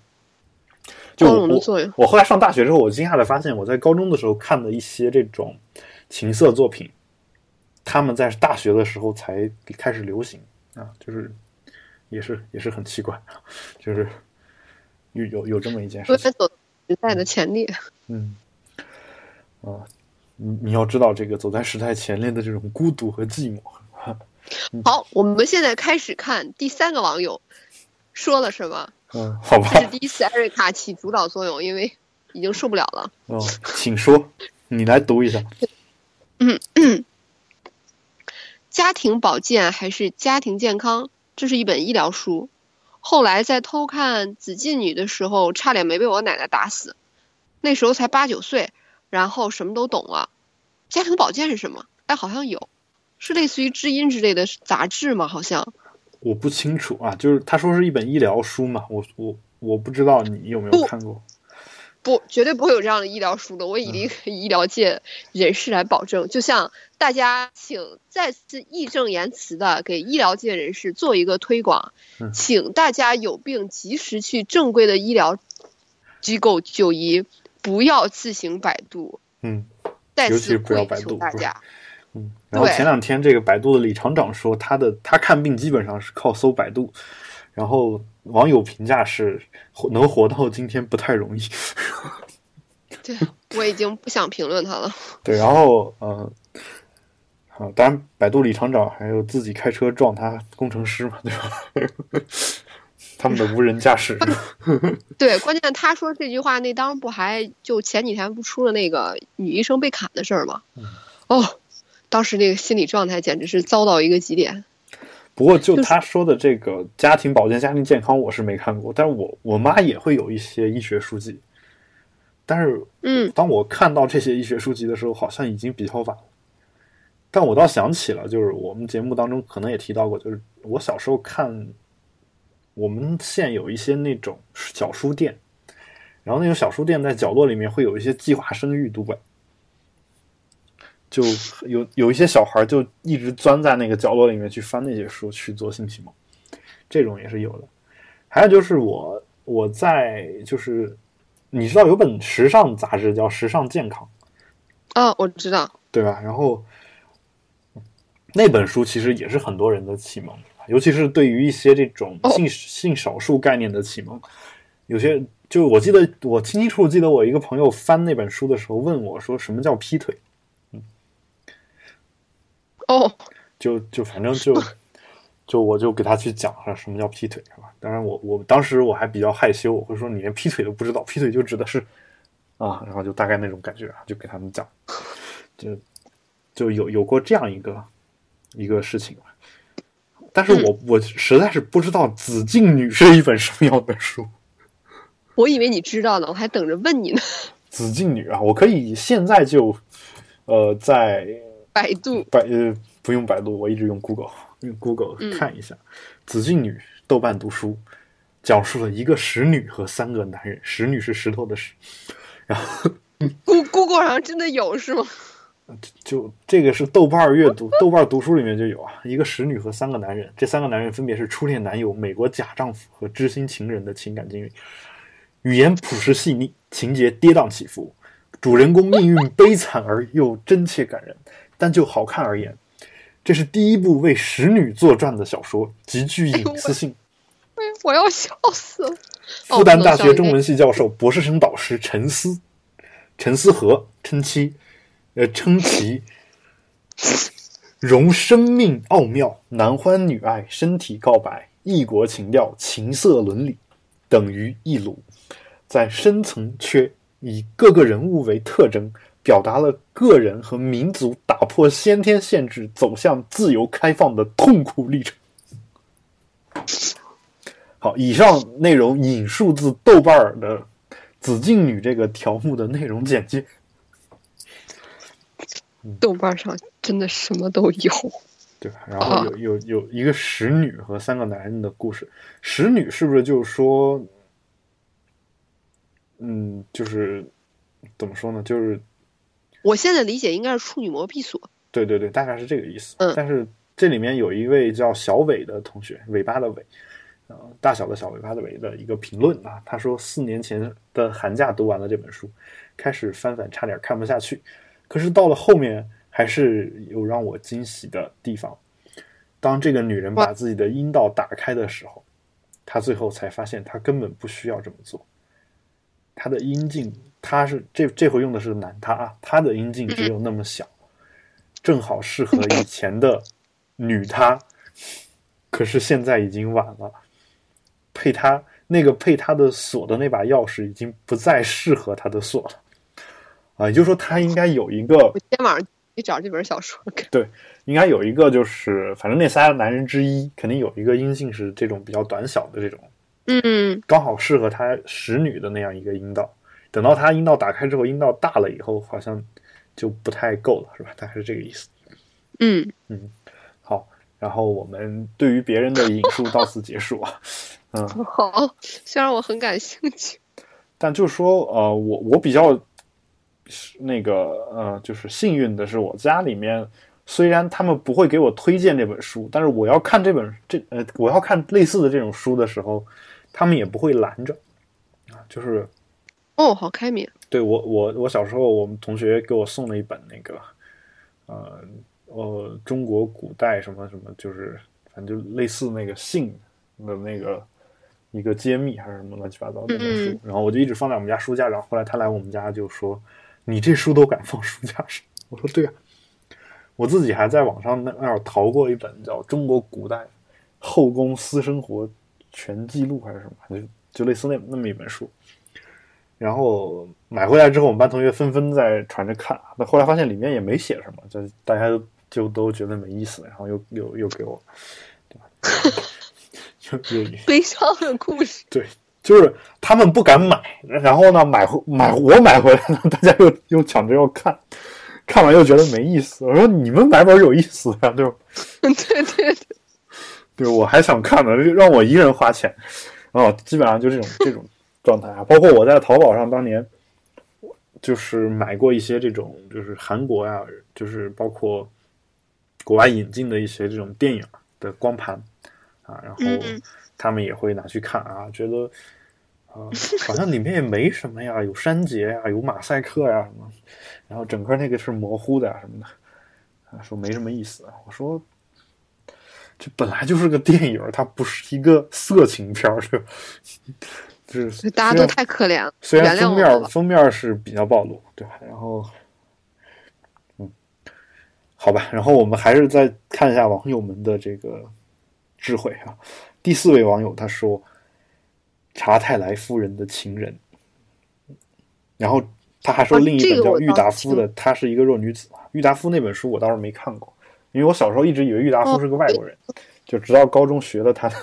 就我我后来上大学之后，我惊讶的发现，我在高中的时候看的一些这种情色作品，他们在大学的时候才开始流行啊，就是也是也是很奇怪，就是。有有有这么一件事，走时代的前列。嗯，啊，你你要知道这个走在时代前列的这种孤独和寂寞。好，我们现在开始看第三个网友说了什么。嗯，好吧。这是第一次艾瑞卡起主导作用，因为已经受不了了。哦，请说，你来读一下。嗯嗯，家庭保健还是家庭健康？这是一本医疗书。后来在偷看《紫禁女》的时候，差点没被我奶奶打死。那时候才八九岁，然后什么都懂了。家庭保健是什么？哎，好像有，是类似于知音之类的杂志吗？好像我不清楚啊，就是他说是一本医疗书嘛，我我我不知道你有没有看过。不，绝对不会有这样的医疗书的。我以医疗界人士来保证，就像大家请再次义正言辞的给医疗界人士做一个推广，请大家有病及时去正规的医疗机构就医，不要自行百度。嗯，尤其是不要百度大家。嗯，然后前两天这个百度的李厂长说，他的他看病基本上是靠搜百度，然后。网友评价是能活到今天不太容易。对，我已经不想评论他了。对，然后嗯，好，当然，百度李厂长还有自己开车撞他工程师嘛，对吧？他们的无人驾驶。对，关键他说这句话，那当不还就前几天不出了那个女医生被砍的事儿吗？哦，当时那个心理状态简直是糟到一个极点。不过，就他说的这个家庭保健、家庭健康，我是没看过。但是我我妈也会有一些医学书籍，但是，嗯，当我看到这些医学书籍的时候，好像已经比较晚了。但我倒想起了，就是我们节目当中可能也提到过，就是我小时候看，我们县有一些那种小书店，然后那种小书店在角落里面会有一些计划生育读本。就有有一些小孩就一直钻在那个角落里面去翻那些书去做性启蒙，这种也是有的。还有就是我我在就是你知道有本时尚杂志叫《时尚健康》哦，我知道，对吧？然后那本书其实也是很多人的启蒙，尤其是对于一些这种性性少数概念的启蒙。有些就我记得我清清楚楚记得我一个朋友翻那本书的时候问我说：“什么叫劈腿？”嗯哦，就就反正就 就我就给他去讲了什么叫劈腿是吧？当然我我当时我还比较害羞，我会说你连劈腿都不知道，劈腿就指的是啊，然后就大概那种感觉啊，就给他们讲，就就有有过这样一个一个事情但是我我实在是不知道《紫禁女》是一本什么样的书。我以为你知道呢，我还等着问你呢。《紫禁女》啊，我可以现在就呃在。百度百呃不用百度，我一直用 Google，用 Google 看一下《紫禁女》豆瓣读书，讲述了一个石女和三个男人，石女是石头的石，然后 Google 上真的有是吗？就这个是豆瓣阅读，豆瓣读书里面就有啊，一个使女和三个男人，这三个男人分别是初恋男友、美国假丈夫和知心情人的情感经历，语言朴实细腻，情节跌宕起伏。主人公命运悲惨而又真切感人。但就好看而言，这是第一部为使女作传的小说，极具隐私性。哎，我要笑死了！复旦大学中文系教授、博士生导师陈思，陈思和称其，呃，称其融生命奥妙，男欢女爱，身体告白，异国情调，情色伦理，等于一鲁，在深层却以各个人物为特征。表达了个人和民族打破先天限制、走向自由开放的痛苦历程。好，以上内容引述自豆瓣儿的“紫禁女”这个条目的内容简介。豆瓣上真的什么都有，对吧？然后有有有一个使女和三个男人的故事。使女是不是就是说，嗯，就是怎么说呢？就是。我现在理解应该是处女膜闭锁，对对对，大概是这个意思。嗯，但是这里面有一位叫小伟的同学，尾巴的尾，呃，大小的小尾巴的尾的一个评论啊，他说四年前的寒假读完了这本书，开始翻翻，差点看不下去，可是到了后面还是有让我惊喜的地方。当这个女人把自己的阴道打开的时候，她最后才发现她根本不需要这么做，她的阴茎。她是这这回用的是男她啊，她的阴茎只有那么小，正好适合以前的女她，可是现在已经晚了，配她那个配她的锁的那把钥匙已经不再适合她的锁了，啊，也就是说他应该有一个。我今天晚上你找这本小说看。对，应该有一个就是反正那仨男人之一肯定有一个阴茎是这种比较短小的这种，嗯，刚好适合他使女的那样一个阴道。等到他阴道打开之后，阴道大了以后，好像就不太够了，是吧？大概是这个意思。嗯嗯，好。然后我们对于别人的引述到此结束啊。嗯，好。虽然我很感兴趣，但就是说，呃，我我比较那个呃，就是幸运的是，我家里面虽然他们不会给我推荐这本书，但是我要看这本这呃，我要看类似的这种书的时候，他们也不会拦着啊，就是。哦，好开明。对我，我我小时候，我们同学给我送了一本那个，呃，呃，中国古代什么什么，就是反正就类似那个信的那个一个揭秘还是什么乱七八糟的那本书，然后我就一直放在我们家书架上。后来他来我们家就说：“你这书都敢放书架上？”我说：“对啊，我自己还在网上那那儿淘过一本叫《中国古代后宫私生活全记录》还是什么，就就类似那那么一本书。”然后买回来之后，我们班同学纷纷在传着看。那后来发现里面也没写什么，就大家都就都觉得没意思，然后又又又给我，对吧？就有悲伤的故事。对，就是他们不敢买，然后呢，买回买我买回来了，大家又又抢着要看，看完又觉得没意思。我说你们买本有意思呀，对吧？对对对，对我还想看呢，让我一个人花钱，哦，基本上就这种这种。状态啊，包括我在淘宝上当年，就是买过一些这种，就是韩国呀，就是包括国外引进的一些这种电影的光盘啊，然后他们也会拿去看啊，觉得啊，好像里面也没什么呀，有删节呀，有马赛克呀什么，然后整个那个是模糊的呀什么的，啊，说没什么意思。我说，这本来就是个电影，它不是一个色情片儿，就是大家都太可怜了。虽然封面封面是比较暴露，对吧？然后，嗯，好吧。然后我们还是再看一下网友们的这个智慧啊。第四位网友他说：“查泰莱夫人的情人。”然后他还说另一本叫郁达夫的，她是一个弱女子。郁达夫那本书我倒是没看过，因为我小时候一直以为郁达夫是个外国人，就直到高中学了他的。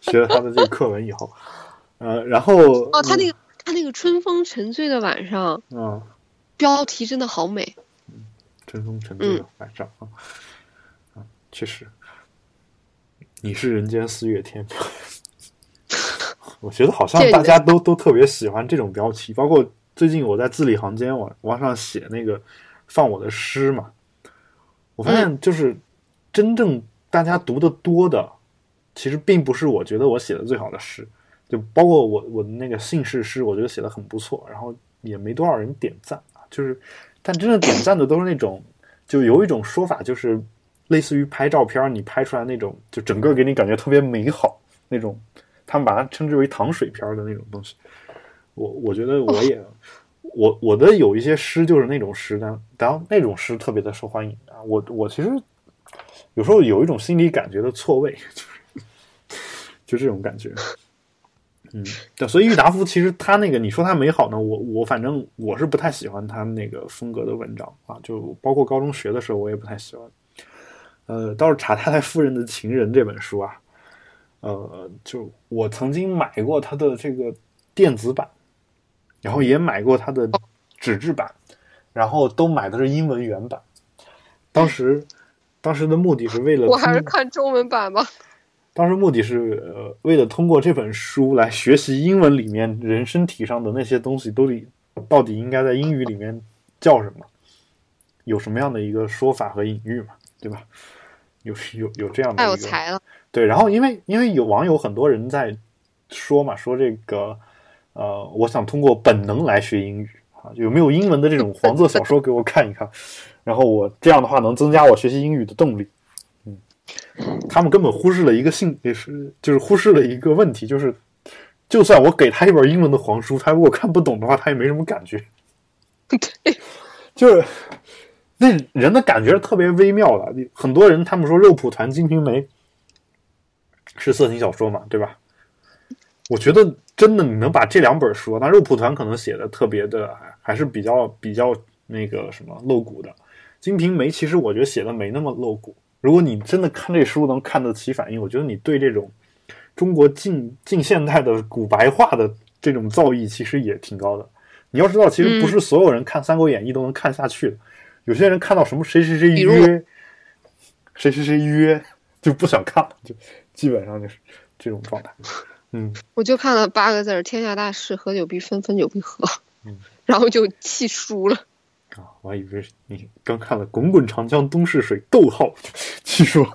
学了他的这个课文以后，呃，然后哦，他那个他那个春风沉醉的晚上，嗯，标题真的好美，嗯，春风沉醉的晚上啊，啊，确实，你是人间四月天，我觉得好像大家都都特别喜欢这种标题，包括最近我在字里行间往往上写那个放我的诗嘛，我发现就是真正大家读的多的。其实并不是我觉得我写的最好的诗，就包括我我的那个姓氏诗，我觉得写的很不错。然后也没多少人点赞啊。就是，但真正点赞的都是那种，就有一种说法，就是类似于拍照片，你拍出来那种，就整个给你感觉特别美好那种，他们把它称之为糖水片的那种东西。我我觉得我也，我我的有一些诗就是那种诗，但当然那种诗特别的受欢迎啊。我我其实有时候有一种心理感觉的错位，就是就这种感觉。嗯，对，所以郁达夫其实他那个你说他美好呢，我我反正我是不太喜欢他那个风格的文章啊，就包括高中学的时候我也不太喜欢。呃，倒是查太太夫人的情人这本书啊，呃，就我曾经买过他的这个电子版。然后也买过他的纸质版，然后都买的是英文原版。当时，当时的目的是为了我还是看中文版吧。当时目的是呃，为了通过这本书来学习英文里面人身体上的那些东西，都得到底应该在英语里面叫什么，有什么样的一个说法和隐喻嘛，对吧？有 有有这样的太有才了。对，然后因为因为有网友很多人在说嘛，说这个。呃，我想通过本能来学英语啊，有没有英文的这种黄色小说给我看一看？然后我这样的话能增加我学习英语的动力。嗯，他们根本忽视了一个性，也是就是忽视了一个问题，就是就算我给他一本英文的黄书，他如果看不懂的话，他也没什么感觉。对，就是那人的感觉是特别微妙的。很多人他们说《肉蒲团》《金瓶梅》是色情小说嘛，对吧？我觉得。真的，你能把这两本书，那肉蒲团可能写的特别的，还是比较比较那个什么露骨的。金瓶梅其实我觉得写的没那么露骨。如果你真的看这书能看得起反应，我觉得你对这种中国近近现代的古白话的这种造诣其实也挺高的。你要知道，其实不是所有人看《三国演义》都能看下去的。有些人看到什么谁谁谁约，谁谁谁约 就不想看了，就基本上就是这种状态。嗯，我就看了八个字儿：“天下大事，合久必分，分久必合。”嗯，然后就气输了。啊，我还以为你刚看了“滚滚长江东逝水”，逗号气输，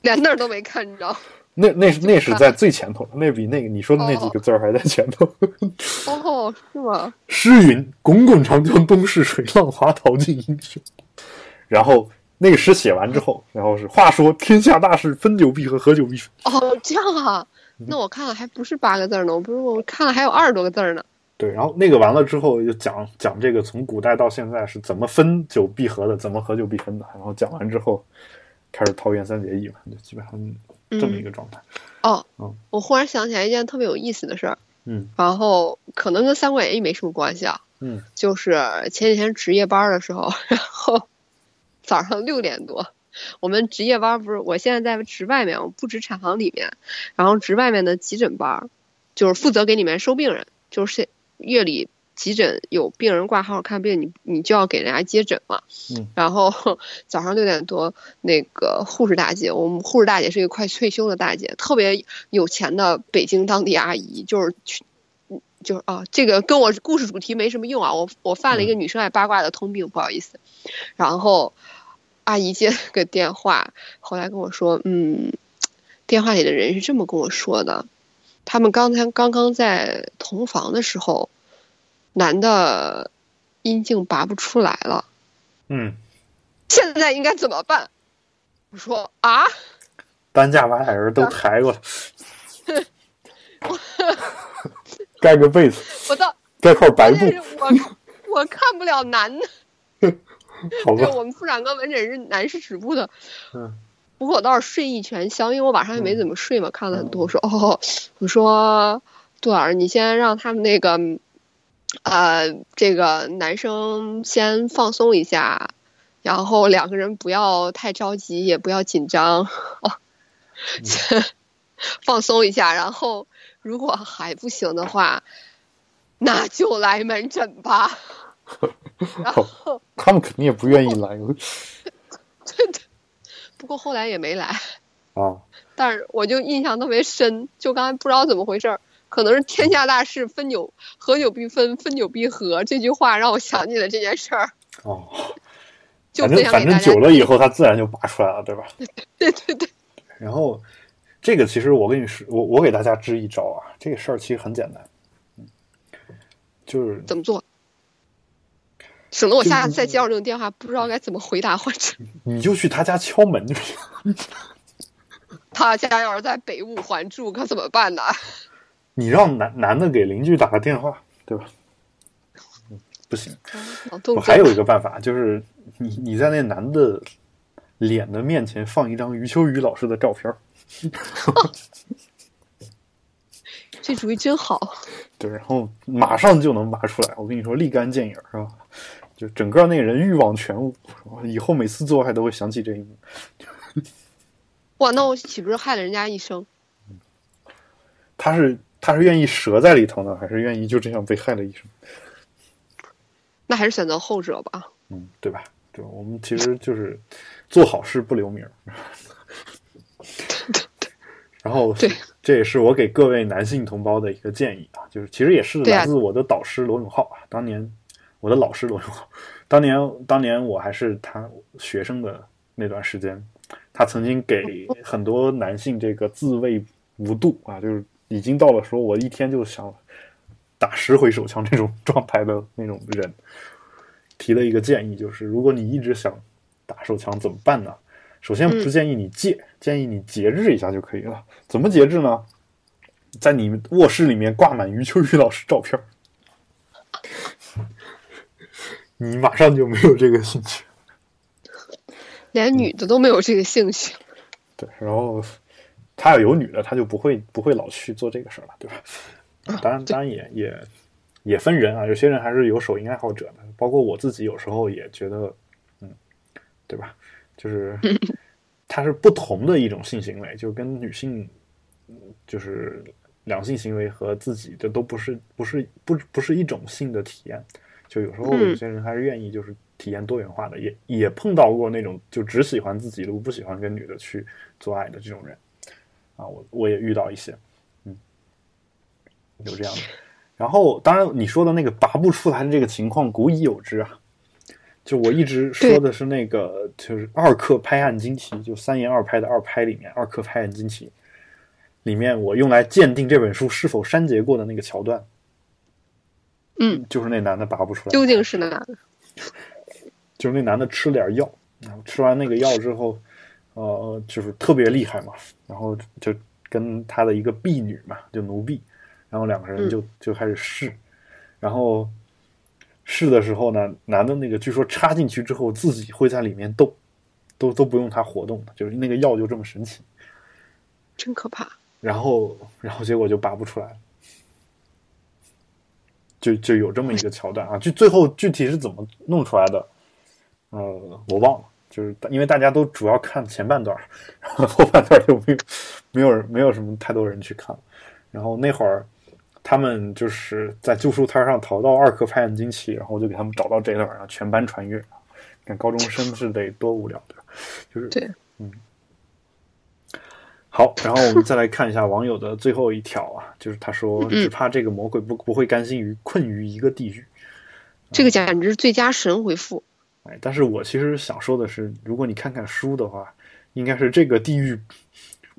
连那儿都没看着。那那是那是在最前头，那比那个你说的那几个字儿还在前头。哦，是吗？诗云：“滚滚长江东逝水，浪花淘尽英雄。”然后那个诗写完之后，然后是话说：“天下大事，分久必合，合久必分。”哦，这样啊。那我看了还不是八个字呢，我不是我看了还有二十多个字呢。对，然后那个完了之后就讲讲这个从古代到现在是怎么分久必合的，怎么合久必分的。然后讲完之后，开始桃园三结义嘛，就基本上这么一个状态。哦，嗯，我忽然想起来一件特别有意思的事儿，嗯，然后可能跟《三国演义》没什么关系啊，嗯，就是前几天值夜班的时候，然后早上六点多。我们值夜班不是，我现在在值外面，我不值产房里面，然后值外面的急诊班，就是负责给里面收病人，就是夜里急诊有病人挂号看病，你你就要给人家接诊嘛。嗯。然后 早上六点多，那个护士大姐，我们护士大姐是一个快退休的大姐，特别有钱的北京当地阿姨，就是去，就是啊，这个跟我故事主题没什么用啊，我我犯了一个女生爱八卦的通病，不好意思。然后。阿姨接了个电话，后来跟我说：“嗯，电话里的人是这么跟我说的，他们刚才刚刚在同房的时候，男的阴茎拔不出来了。嗯，现在应该怎么办？”我说：“啊，担架把俩人都抬过来，盖个被子，我到盖块白布，我我看不了男的。”对，我们妇产科门诊是男士止步的。嗯，不过我倒是睡意全消，因为我晚上也没怎么睡嘛，看了很多。我说哦，我说杜老师，你先让他们那个，呃，这个男生先放松一下，然后两个人不要太着急，也不要紧张，哦，先放松一下。然后如果还不行的话，那就来门诊吧。然后他们肯定也不愿意来，对对。不过后来也没来啊。但是我就印象特别深，就刚才不知道怎么回事儿，可能是天下大事，分久合久必分，分久必合这句话让我想起了这件事儿。哦，反正反正久了以后，它自然就拔出来了，对吧？对对对。然后这个其实我跟你说，我我给大家支一招啊，这个事儿其实很简单。就是怎么做？省得我下次再接到这种电话，不知道该怎么回答或者。你就去他家敲门就行。他家要是在北五环住，可怎么办呢？你让男男的给邻居打个电话，对吧？嗯不行，我还有一个办法，就是你你在那男的脸的面前放一张余秋雨老师的照片儿，这主意真好。对，然后马上就能拔出来。我跟你说，立竿见影，是吧？就整个那个人欲望全无，以后每次做爱都会想起这一幕。哇，那我岂不是害了人家一生？他是他是愿意折在里头呢，还是愿意就这样被害了一生？那还是选择后者吧。嗯，对吧？对，我们其实就是做好事不留名儿。然后，对，这也是我给各位男性同胞的一个建议啊，就是其实也是来自我的导师罗永浩啊，当年我的老师罗永浩，当年当年我还是他学生的那段时间，他曾经给很多男性这个自慰无度啊，就是已经到了说我一天就想打十回手枪这种 状态的那种人，提了一个建议，就是如果你一直想打手枪怎么办呢？首先不建议你戒，建议你节制一下就可以了。怎么节制呢？在你卧室里面挂满余秋雨老师照片，你马上就没有这个兴趣。连女的都没有这个兴趣。对，然后他要有女的，他就不会不会老去做这个事儿了，对吧？当然，当然也也也分人啊，有些人还是有手淫爱好者的，包括我自己，有时候也觉得，嗯，对吧？就是 它是不同的一种性行为，就跟女性，嗯就是两性行为和自己的都不是不是不不是一种性的体验。就有时候嗯有些人还是愿意就是体验多元化的，也也碰到过那种就只喜欢自己的，不喜欢跟女的去做爱的这种人啊，我我也遇到一些，嗯，有这样的。然后，当然你说的那个拔不出来的这个情况古已有之啊。就我一直说的是那个，就是二克拍案惊奇，就三言二拍的二拍里面，二克拍案惊奇里面，我用来鉴定这本书是否删节过的那个桥段，嗯，就是那男的拔不出来，究竟是哪个？就是那男的吃了点药，然后吃完那个药之后，呃，就是特别厉害嘛，然后就跟他的一个婢女嘛，就奴婢，然后两个人就就开始试，然后试的时候呢，男的那个据说插进去之后自己会在里面动，都都不用他活动的，就是那个药就这么神奇，真可怕。然后然后结果就拔不出来了。就就有这么一个桥段啊，就最后具体是怎么弄出来的，呃，我忘了，就是因为大家都主要看前半段，然后后半段就没有没有人没有什么太多人去看。然后那会儿他们就是在旧书摊上淘到二克拍案惊奇，然后我就给他们找到这段，然后全班传阅。看高中生是得多无聊，对吧？就是对，嗯。好，然后我们再来看一下网友的最后一条啊，就是他说只怕这个魔鬼不不会甘心于困于一个地狱。这个简直是最佳神回复。哎，但是我其实想说的是，如果你看看书的话，应该是这个地狱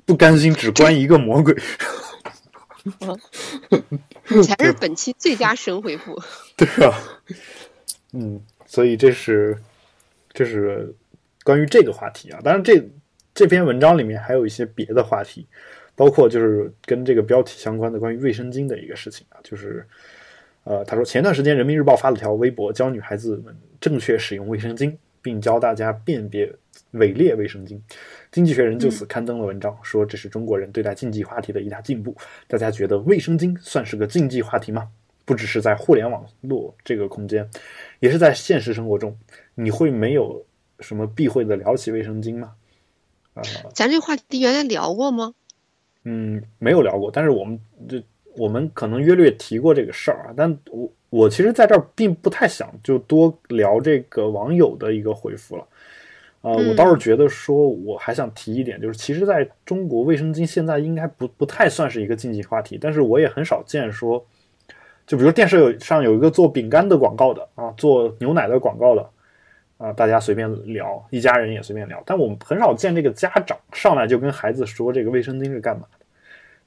不甘心只关一个魔鬼。才是本期最佳神回复。对啊，嗯，所以这是这是关于这个话题啊。当然这这篇文章里面还有一些别的话题，包括就是跟这个标题相关的关于卫生巾的一个事情啊，就是呃，他说前段时间人民日报发了条微博，教女孩子们正确使用卫生巾，并教大家辨别伪劣卫生巾。经济学人就此刊登了文章，说这是中国人对待禁忌话题的一大进步。大家觉得卫生巾算是个禁忌话题吗？不只是在互联网络这个空间，也是在现实生活中，你会没有什么避讳的聊起卫生巾吗？啊、咱这个话题原来聊过吗？嗯，没有聊过，但是我们这我们可能约略提过这个事儿啊。但我我其实在这儿并不太想就多聊这个网友的一个回复了。啊、嗯我倒是觉得说，我还想提一点，就是其实在中国卫生巾现在应该不不太算是一个禁忌话题，但是我也很少见说，就比如电视有上有一个做饼干的广告的啊，做牛奶的广告的。啊，大家随便聊，一家人也随便聊，但我们很少见这个家长上来就跟孩子说这个卫生巾是干嘛的，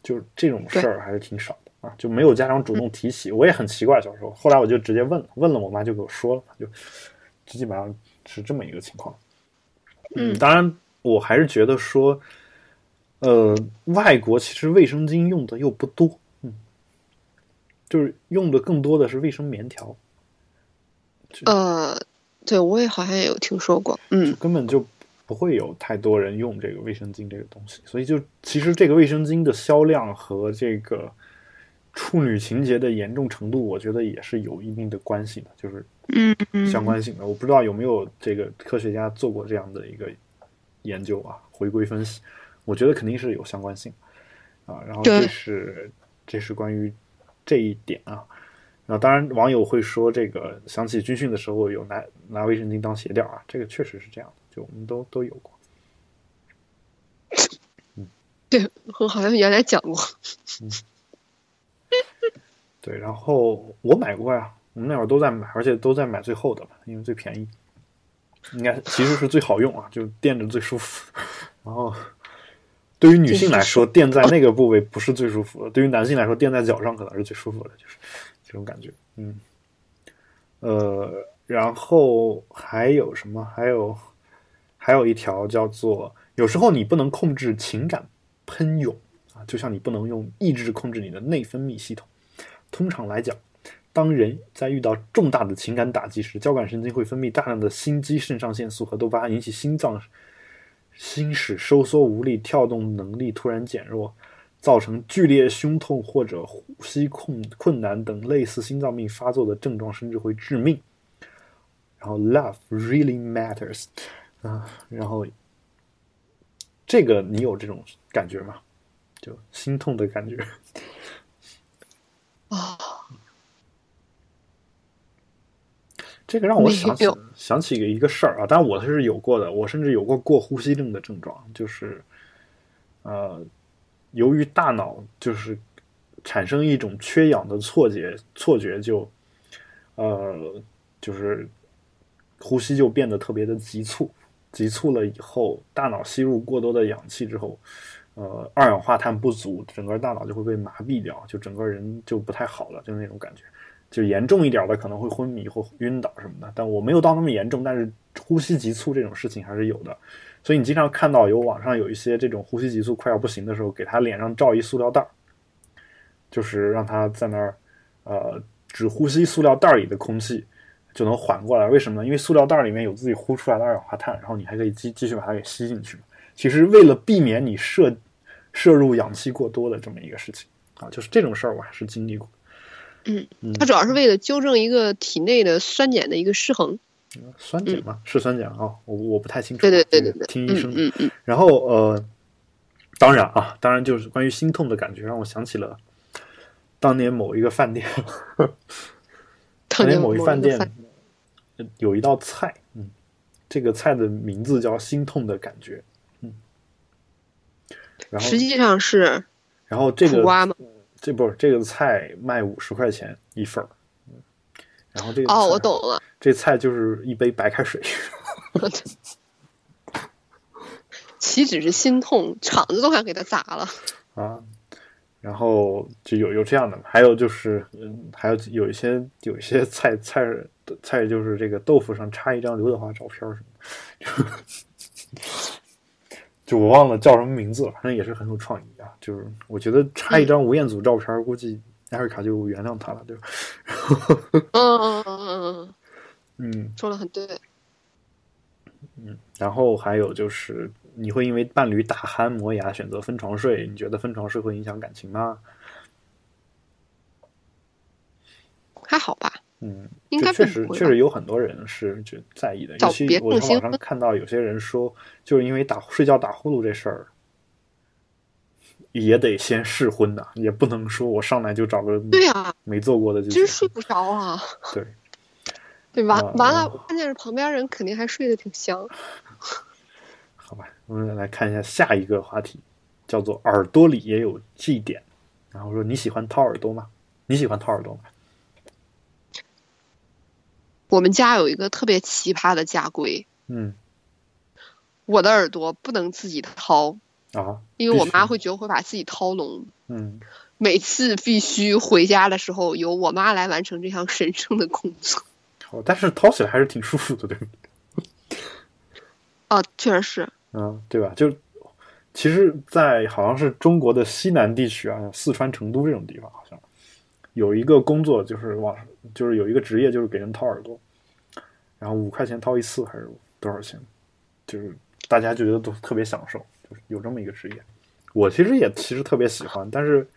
就是这种事儿还是挺少的。啊，就没有家长主动提起。我也很奇怪，小时候，后来我就直接问了，问了，我妈就给我说了，就基本上是这么一个情况。嗯当然，我还是觉得说，呃，外国其实卫生巾用的又不多，嗯，就是用的更多的是卫生棉条，呃，对我也好像也有听说过，嗯根本就不会有太多人用这个卫生巾这个东西，所以就其实这个卫生巾的销量和这个处女情节的严重程度，我觉得也是有一定的关系的，就是相关性的。我不知道有没有这个科学家做过这样的一个研究啊，回归分析，我觉得肯定是有相关性啊。然后这是这是关于这一点啊。那当然，网友会说这个想起军训的时候有拿拿卫生巾当鞋垫啊，这个确实是这样的，就我们都都有过。对我好像原来讲过，嗯对，然后我买过呀，我们那会儿都在买，而且都在买最厚的嘛，因为最便宜，应该其实是最好用啊，就垫着最舒服。然后对于女性来说，垫在那个部位不是最舒服的；对于男性来说，垫在脚上可能是最舒服的，就是这种感觉。嗯，呃，然后还有什么？还有还有一条叫做：有时候你不能控制情感喷涌啊，就像你不能用意志控制你的内分泌系统。通常来讲，当人在遇到重大的情感打击时，交感神经会分泌大量的心肌肾上腺素和多巴胺，引起心脏心室收缩无力、跳动能力突然减弱，造成剧烈胸痛或者呼吸困困难等类似心脏病发作的症状，甚至会致命。然后，love really matters 啊，然后这个你有这种感觉吗？就心痛的感觉。啊，这个让我想起想起一个事儿啊，当然我是有过的，我甚至有过过呼吸症的症状，就是呃，由于大脑就是产生一种缺氧的错觉，错觉就呃就是呼吸就变得特别的急促，急促了以后，大脑吸入过多的氧气之后，呃，二氧化碳不足，整个大脑就会被麻痹掉，就整个人就不太好了，就那种感觉。就严重一点的可能会昏迷或晕倒什么的，但我没有到那么严重，但是呼吸急促这种事情还是有的。所以你经常看到有网上有一些这种呼吸急促快要不行的时候，给他脸上罩一塑料袋儿，就是让他在那儿呃只呼吸塑料袋里的空气就能缓过来。为什么呢？因为塑料袋里面有自己呼出来的二氧化碳，然后你还可以继继续把它给吸进去。其实为了避免你摄摄入氧气过多的这么一个事情啊，就是这种事儿我还是经历过。嗯它主要是为了纠正一个体内的酸碱的一个失衡。酸碱嘛？是酸碱啊、我我不太清楚。对对对对对，听医生。嗯嗯嗯，然后呃，当然啊，当然就是关于心痛的感觉，让我想起了当年某一个饭店，当年某一饭店呃有一道菜，嗯，这个菜的名字叫“心痛的感觉”，嗯，然后实际上是然后这个瓜吗？这不是这个菜卖五十块钱一份儿，嗯然后这个哦，我懂了。这菜就是一杯白开水。岂止是心痛，场子都快给他砸了。啊，然后就有有这样的，还有就是，嗯，还有有一些有一些菜菜菜就是这个豆腐上插一张刘德华照片什么，就 就我忘了叫什么名字了，反正也是很有创意啊。就是我觉得插一张吴彦祖照片儿，估计艾瑞卡就原谅他了，对吧？嗯嗯嗯嗯嗯，嗯 说的很对。嗯，然后还有就是，你会因为伴侣打鼾磨牙选择分床睡，你觉得分床睡会影响感情吗？还好吧？嗯，应该确实确实有很多人是就在意的，找尤其别我在网上看到有些人说，就是因为打睡觉打呼噜这事儿，也得先试婚的，也不能说我上来就找个对呀、没做过的就结真睡不着啊。对，对吧？啊完了，关键是旁边人肯定还睡得挺香。我们来看一下下一个话题，叫做耳朵里也有祭点，然后说你喜欢掏耳朵吗？你喜欢掏耳朵吗？我们家有一个特别奇葩的家规，嗯我的耳朵不能自己掏，啊，因为我妈会觉得会把自己掏聋。嗯每次必须回家的时候由我妈来完成这项神圣的工作。哦，但是掏起来还是挺舒服的，对不对？哦，确实是。嗯，对吧？就其实，在好像是中国的西南地区啊，四川成都这种地方，好像有一个工作，就是往就是有一个职业，就是给人掏耳朵，然后五块钱掏一次，还是多少钱？就是大家就觉得都特别享受，就是有这么一个职业。我其实也其实特别喜欢，但是，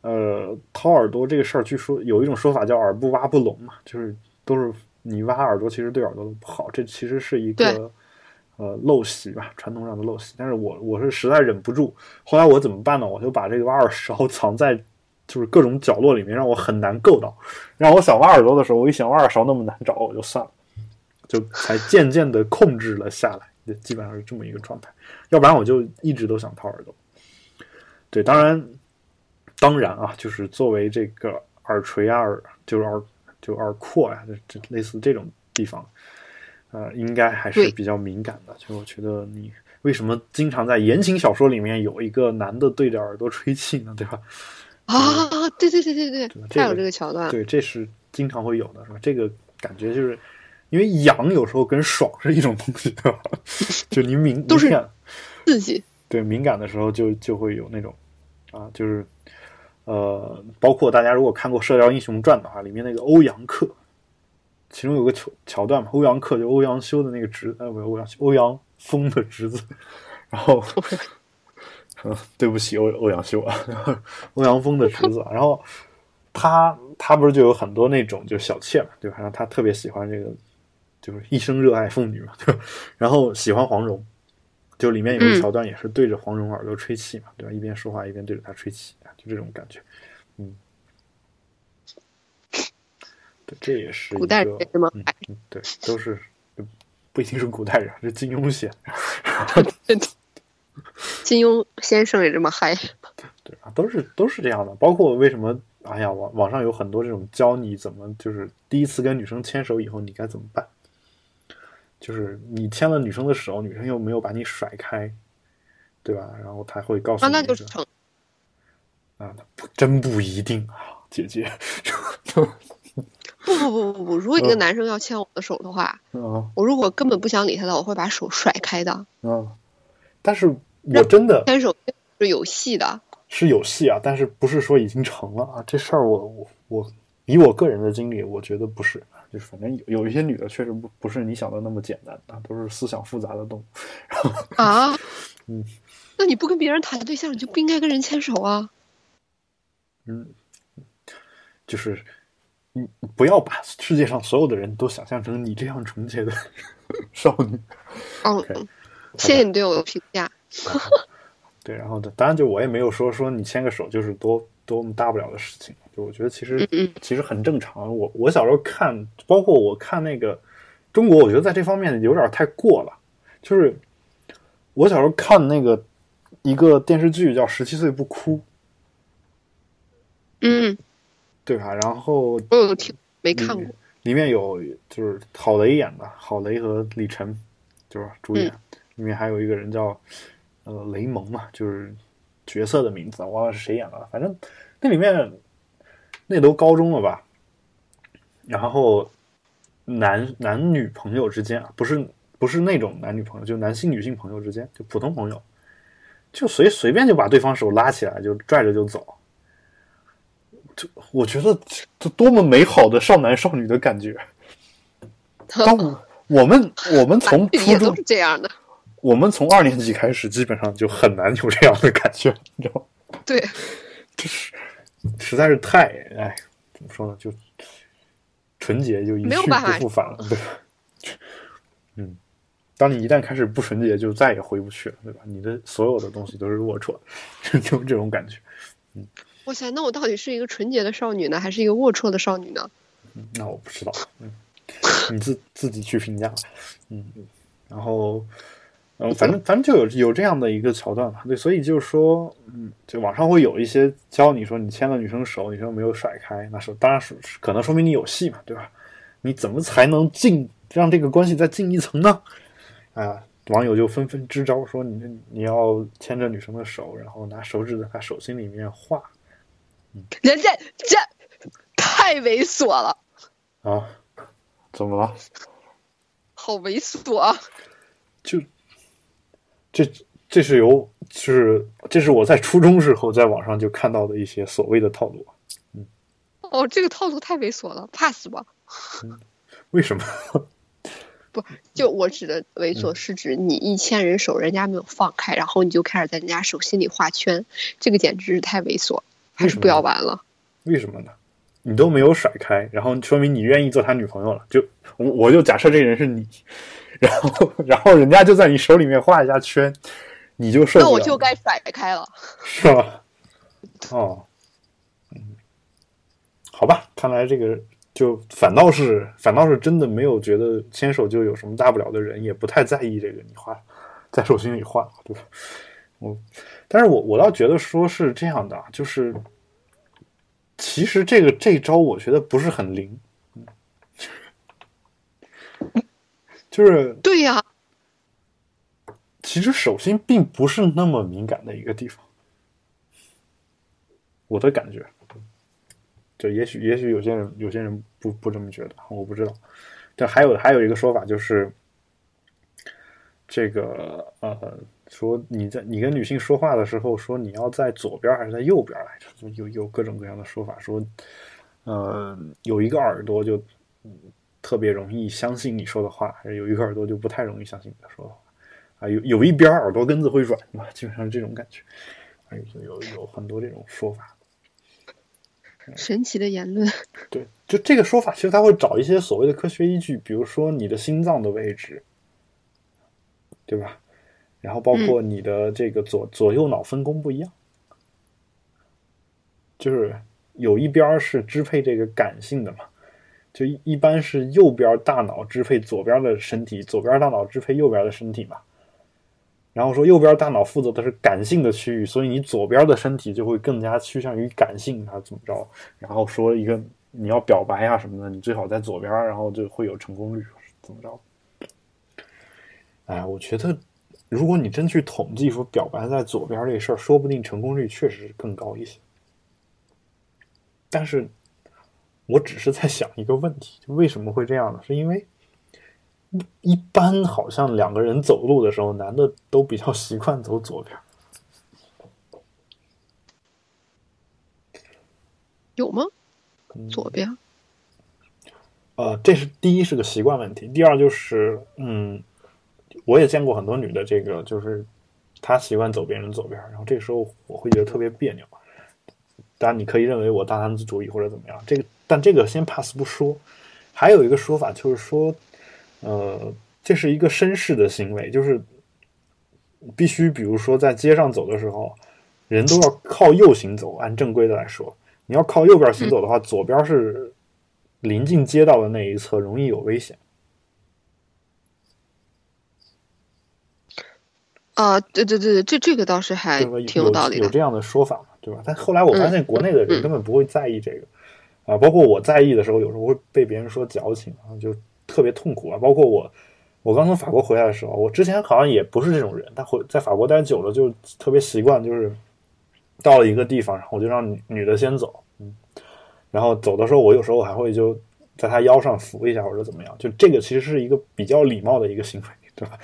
呃，掏耳朵这个事儿，据说有一种说法叫“耳不挖不聋”嘛，就是都是你挖耳朵，其实对耳朵都不好。这其实是一对个呃陋习吧，传统上的陋习。但是我我是实在忍不住，后来我怎么办呢？我就把这个挖耳勺藏在就是各种角落里面，让我很难够到。让我想挖耳朵的时候，我一想挖耳勺那么难找，我就算了，就才渐渐的控制了下来。就基本上是这么一个状态，要不然我就一直都想掏耳朵。对，当然，当然啊，就是作为这个耳垂啊、耳就是耳就耳廓呀、这这类似这种地方，呃，应该还是比较敏感的。就我觉得你为什么经常在言情小说里面有一个男的对着耳朵吹气呢？对吧？啊，对对对对对太有这个桥段了。对，这是经常会有的，是吧？这个感觉就是因为痒有时候跟爽是一种东西，对吧？就你敏 都是敏感，刺激。对敏感的时候就就会有那种啊，就是呃，包括大家如果看过《射雕英雄传》的话，里面那个欧阳克，其中有个桥桥段嘛，欧阳克就欧阳修的那个侄，呃，不是欧阳修，欧阳锋的侄子，然后。嗯，对不起，欧欧阳修啊，欧阳锋的侄子，然后他他不是就有很多那种就小妾嘛，对吧？然后他特别喜欢这个，就是一生热爱妇女嘛，对吧？然后喜欢黄蓉，就里面有一嗯桥段也是对着黄蓉耳朵吹气嘛，对吧？一边说话一边对着她吹气，就这种感觉，嗯，对，这也是古代人个也这么嗯嗯，对，都是不一定是古代人，是金庸写的 金庸先生也这么嗨。对啊，都是都是这样的。包括为什么，哎呀，网网上有很多这种教你怎么，就是第一次跟女生牵手以后你该怎么办，就是你牵了女生的手，女生又没有把你甩开，对吧？然后他会告诉啊，你那就是成。啊，真不一定啊，姐姐，不不不不不，如果一个嗯男生要牵我的手的话，啊我如果根本不想理他的，我会把手甩开的。啊，但是我真的牵手是有戏的。是有戏啊，但是不是说已经成了啊？这事儿我我我以我个人的经历，我觉得不是，就是反正有有一些女的确实不不是你想的那么简单啊，都是思想复杂的动物。啊，嗯，那你不跟别人谈对象，你就不应该跟人牵手啊。嗯，就是你不要把世界上所有的人都想象成你这样纯洁的 少女。哦谢谢你对我的评价。对，然后呢，当然就我也没有说说你牵个手就是多多么大不了的事情，就我觉得其实其实很正常。我我小时候看，包括我看那个中国，我觉得在这方面有点太过了。就是我小时候看那个一个电视剧叫《十七岁不哭》，嗯，对吧？然后我有听没看过。里面有就是郝蕾演的，郝蕾和李晨就是主演，里面还有一个人叫呃雷蒙嘛，就是角色的名字，我忘了是谁演的了。反正那里面那都高中了吧，然后男男女朋友之间啊，不是不是那种男女朋友，就男性女性朋友之间，就普通朋友，就随随便就把对方手拉起来，就拽着就走。就我觉得这多么美好的少男少女的感觉。当我我们我们从 初中是这样的。我们从二年级开始，基本上就很难有这样的感觉，你知道吗？对，就是实在是太哎，怎么说呢？就纯洁就一去不复返了，对吧？嗯，当你一旦开始不纯洁，就再也回不去了，对吧？你的所有的东西都是龌龊的，就这种感觉。哇塞，那我到底是一个纯洁的少女呢，还是一个龌龊的少女呢？嗯，那我不知道，嗯，你自自己去评价吧，嗯，然后，嗯，反正反正就有有这样的一个桥段嘛，对，所以就是说，嗯，就网上会有一些教你说你牵了女生手，女生没有甩开，那是当然是可能说明你有戏嘛，对吧？你怎么才能进让这个关系再进一层呢？啊，网友就纷纷支招说你你要牵着女生的手，然后拿手指在她手心里面画人家这太猥琐了，啊，怎么了？好猥琐啊！就这这是由就是这是我在初中时候在网上就看到的一些所谓的套路。哦，这个套路太猥琐了，pass 吧。为什么？不就我指的猥琐是指你一牵人手，人家没有放开，然后你就开始在人家手心里画圈，这个简直是太猥琐，还是不要玩了。为什么呢？你都没有甩开，然后说明你愿意做他女朋友了。就我我就假设这个人是你，然后然后人家就在你手里面画一下圈，你就受不了。那我就该甩开了，是吧？哦，嗯，好吧，看来这个。就反倒是反倒是真的没有觉得牵手就有什么大不了的人，也不太在意这个你画在手心里画，对吧？我，但是我我倒觉得说是这样的，就是其实这个这招我觉得不是很灵，就是对呀，其实手心并不是那么敏感的一个地方，我的感觉。就也许也许有些人有些人不不这么觉得，我不知道。但还有还有一个说法就是，这个呃，说你在你跟女性说话的时候，说你要在左边还是在右边来着？有有各种各样的说法，说呃有一个耳朵就特别容易相信你说的话，还是有一个耳朵就不太容易相信你说的话啊？有有一边耳朵根子会软嘛？基本上是这种感觉，有有有很多这种说法。神奇的言论，对，就这个说法，其实他会找一些所谓的科学依据，比如说你的心脏的位置，对吧？然后包括你的这个左左右脑分工不一样，就是有一边是支配这个感性的嘛，就一般是右边大脑支配左边的身体，左边大脑支配右边的身体嘛。然后说右边大脑负责的是感性的区域，所以你左边的身体就会更加趋向于感性，啊怎么着？然后说一个你要表白啊什么的，你最好在左边，然后就会有成功率，怎么着？哎，我觉得如果你真去统计说表白在左边这事儿，说不定成功率确实更高一些。但是我只是在想一个问题，就为什么会这样呢？是因为。一般好像两个人走路的时候，男的都比较习惯走左边。有吗？左边？呃，这是第一是个习惯问题，第二就是，嗯，我也见过很多女的，这个就是她习惯走别人左边，然后这个时候我会觉得特别别扭。当然，你可以认为我大男子主义或者怎么样，这个但这个先 pass 不说。还有一个说法就是说。呃，这是一个绅士的行为，就是必须，比如说在街上走的时候，人都要靠右行走。按正规的来说，你要靠右边行走的话，左边是临近街道的那一侧，容易有危险。啊，对对对对，这这个倒是还挺有道理的，有这样的说法嘛，对吧？但后来我发现，国内的人根本不会在意这个啊，包括我在意的时候，有时候会被别人说矫情啊，就。特别痛苦啊！包括我，我刚从法国回来的时候，我之前好像也不是这种人，但回在法国待久了，就特别习惯，就是到了一个地方，然后我就让女女的先走，嗯，然后走的时候，我有时候还会就在她腰上扶一下或者怎么样，就这个其实是一个比较礼貌的一个行为，对吧？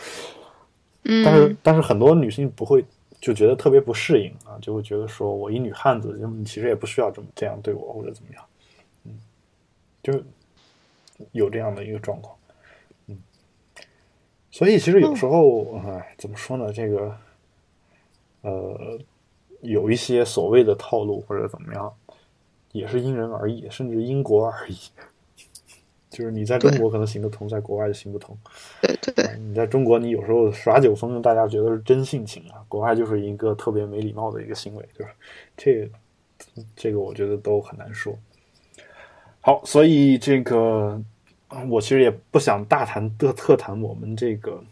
嗯，但是但是很多女性不会就觉得特别不适应啊，就会觉得说我一女汉子，你其实也不需要这么这样对我或者怎么样，嗯，就。有这样的一个状况，嗯，所以其实有时候，哎，怎么说呢？这个，呃，有一些所谓的套路或者怎么样，也是因人而异，甚至因国而异。就是你在中国可能行得通，在国外就行不通。对对对，你在中国，你有时候耍酒疯，大家觉得是真性情啊；国外就是一个特别没礼貌的一个行为，对吧？这这个我觉得都很难说。好，所以这个我其实也不想大谈的特谈我们这个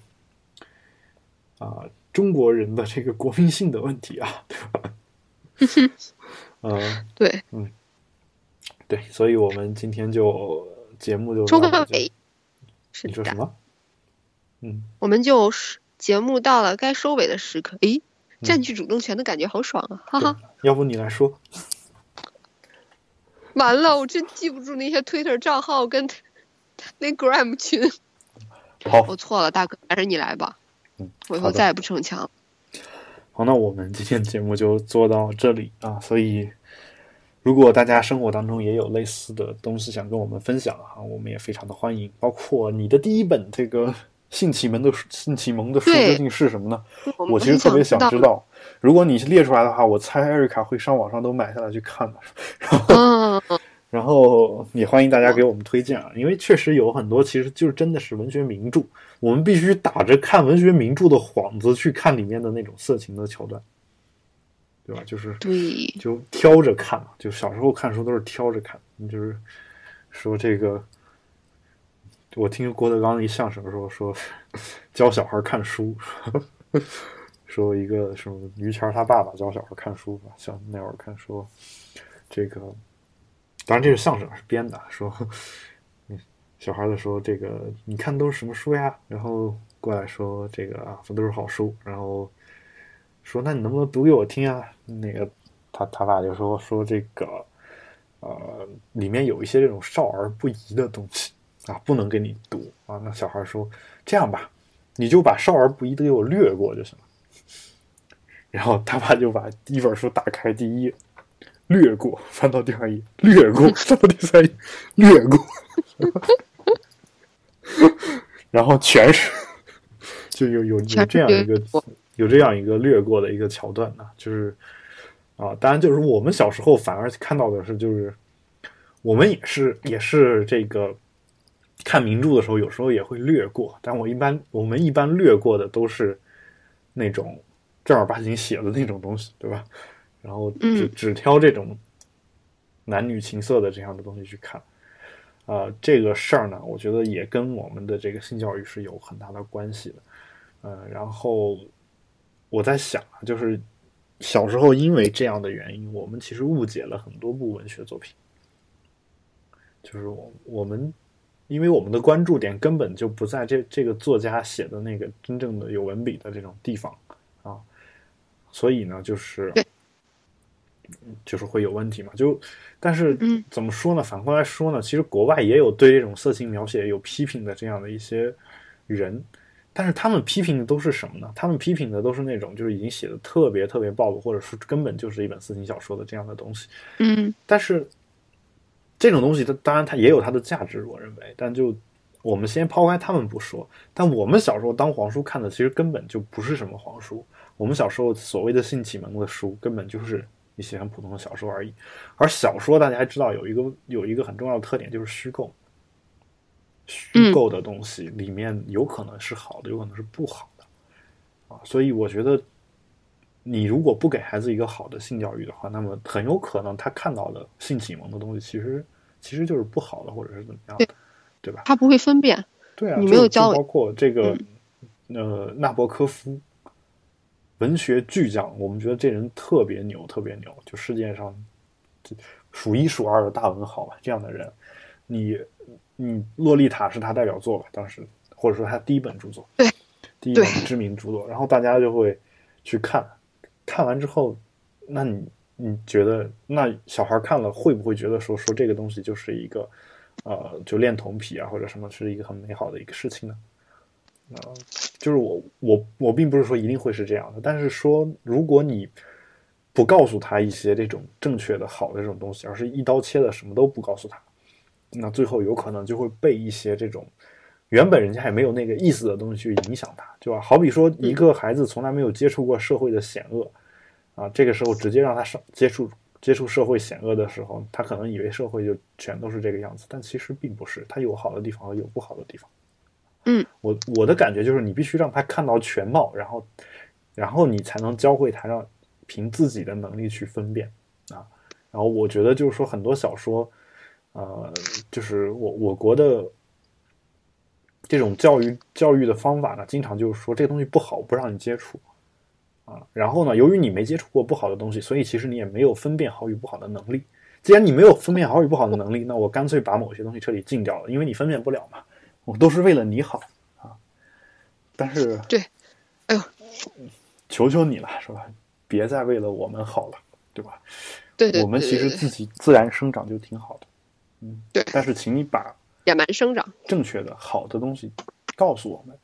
啊中国人的这个国民性的问题啊，对吧？嗯，对，嗯，对，所以我们今天就节目就收尾，你说什么？嗯，我们就节目到了该收尾的时刻，诶，占据主动权的感觉好爽啊，哈哈。要不你来说？完了，我真记不住那些 Twitter 账号跟 那 Gram 群。好，我错了，大哥，还是你来吧。嗯，我以后再也不逞强。好，那我们今天节目就做到这里啊。所以，如果大家生活当中也有类似的东西想跟我们分享啊，我们也非常的欢迎。包括你的第一本这个性启蒙的书性启蒙的书究竟是什么呢？我我其实特别想知。道。如果你列出来的话，我猜艾瑞卡会上网上都买下来去看的。嗯，然后也欢迎大家给我们推荐啊，因为确实有很多其实就是真的是文学名著，我们必须打着看文学名著的幌子去看里面的那种色情的桥段，对吧？就是对，就挑着看嘛，就小时候看书都是挑着看，就是说这个，我听郭德纲一相声说说 教小孩看书，说一个什么于谦他爸爸教小孩看书吧，像那会儿看说这个，当然这是相声是编的，说嗯 小孩子说这个你看都是什么书呀？然后过来说这个啊，这都是好书，然后说那你能不能读给我听啊？那个他他爸就说说这个呃里面有一些这种少儿不宜的东西啊，不能给你读啊。那小孩说这样吧，你就把少儿不宜的给我略过就行了。然后他爸就把一本书打开，第一页略过，翻到第二页略过，翻到第三页略过，然后全是就有有有这样一个有这样一个略过的一个桥段呢，就是啊，当然就是我们小时候反而看到的是，就是我们也是也是这个看名著的时候，有时候也会略过，但我一般我们一般略过的都是那种正儿八经写的那种东西，对吧？然后只嗯只挑这种男女情色的这样的东西去看。啊、这个事儿呢，我觉得也跟我们的这个性教育是有很大的关系的。呃，然后我在想啊，就是小时候因为这样的原因，我们其实误解了很多部文学作品。就是我我们，因为我们的关注点根本就不在这这个作家写的那个真正的有文笔的这种地方啊，所以呢，就是对就是会有问题嘛。就但是嗯怎么说呢？反过来说呢，其实国外也有对这种色情描写有批评的这样的一些人，但是他们批评的都是什么呢？他们批评的都是那种就是已经写的特别特别暴露，或者是根本就是一本色情小说的这样的东西。嗯但是这种东西它当然它也有它的价值，我认为，但就我们先抛开他们不说，但我们小时候当黄书看的其实根本就不是什么黄书，我们小时候所谓的性启蒙的书根本就是一些很普通的小说而已。而小说大家还知道有一个有一个很重要的特点就是虚构，虚构的东西里面有可能是好的，有可能是不好的啊，所以我觉得。你如果不给孩子一个好的性教育的话，那么很有可能他看到的性启蒙的东西，其实其实就是不好的，或者是怎么样的，对吧？他不会分辨。对啊，你没有教包括这个、呃纳博科夫，文学巨匠，我们觉得这人特别牛，特别牛，就世界上这数一数二的大文豪吧，这样的人，你你《洛丽塔》是他代表作吧，当时或者说他第一本著作，对，第一本知名著作，然后大家就会去看，看完之后，那你你觉得那小孩看了会不会觉得说说这个东西就是一个呃就恋童癖啊或者什么是一个很美好的一个事情呢？呃，就是我我我并不是说一定会是这样的，但是说如果你不告诉他一些这种正确的好的这种东西，而是一刀切的什么都不告诉他，那最后有可能就会被一些这种原本人家还没有那个意思的东西去影响他，对吧？好比说一个孩子从来没有接触过社会的险恶，啊，这个时候直接让他上接触接触社会险恶的时候，他可能以为社会就全都是这个样子，但其实并不是，它有好的地方和有不好的地方。嗯，我我的感觉就是你必须让他看到全貌，然后然后你才能教会他让凭自己的能力去分辨啊。然后我觉得就是说很多小说，呃，就是我我国的这种教育教育的方法呢，经常就是说这个东西不好，不让你接触啊。然后呢，由于你没接触过不好的东西，所以其实你也没有分辨好与不好的能力。既然你没有分辨好与不好的能力，那我干脆把某些东西彻底禁掉了，因为你分辨不了嘛。我都是为了你好啊。但是，对，哎呦，求求你了，是吧？别再为了我们好了，对吧？对对，我们其实自己自然生长就挺好的，嗯，对但是请你把野蛮生长，正确的好的东西告诉我们。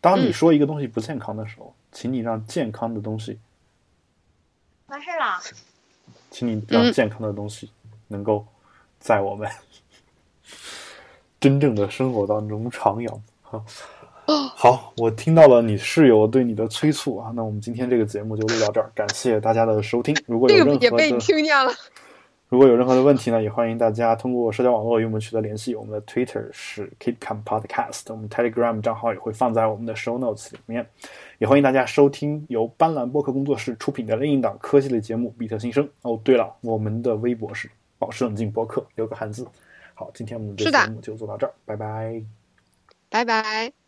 当你嗯说一个东西不健康的时候，请你让健康的东西，完事儿了。请你让嗯健康的东西能够在我们 真正的生活当中徜徉。好，好，我听到了你室友对你的催促啊，那我们今天这个节目就录到这儿，感谢大家的收听。如果有这任何的个也被你听见了。如果有任何的问题呢，也欢迎大家通过社交网络与我们取得联系。我们的 Twitter 是 KidCam Podcast，我们 Telegram 账号也会放在我们的 Show Notes 里面。也欢迎大家收听由斑斓播客工作室出品的另一档科技类节目《比特新生》。哦，对了，我们的微博是保持冷静播客，留个汉字。好，今天我们的节目就做到这儿，拜拜。拜拜。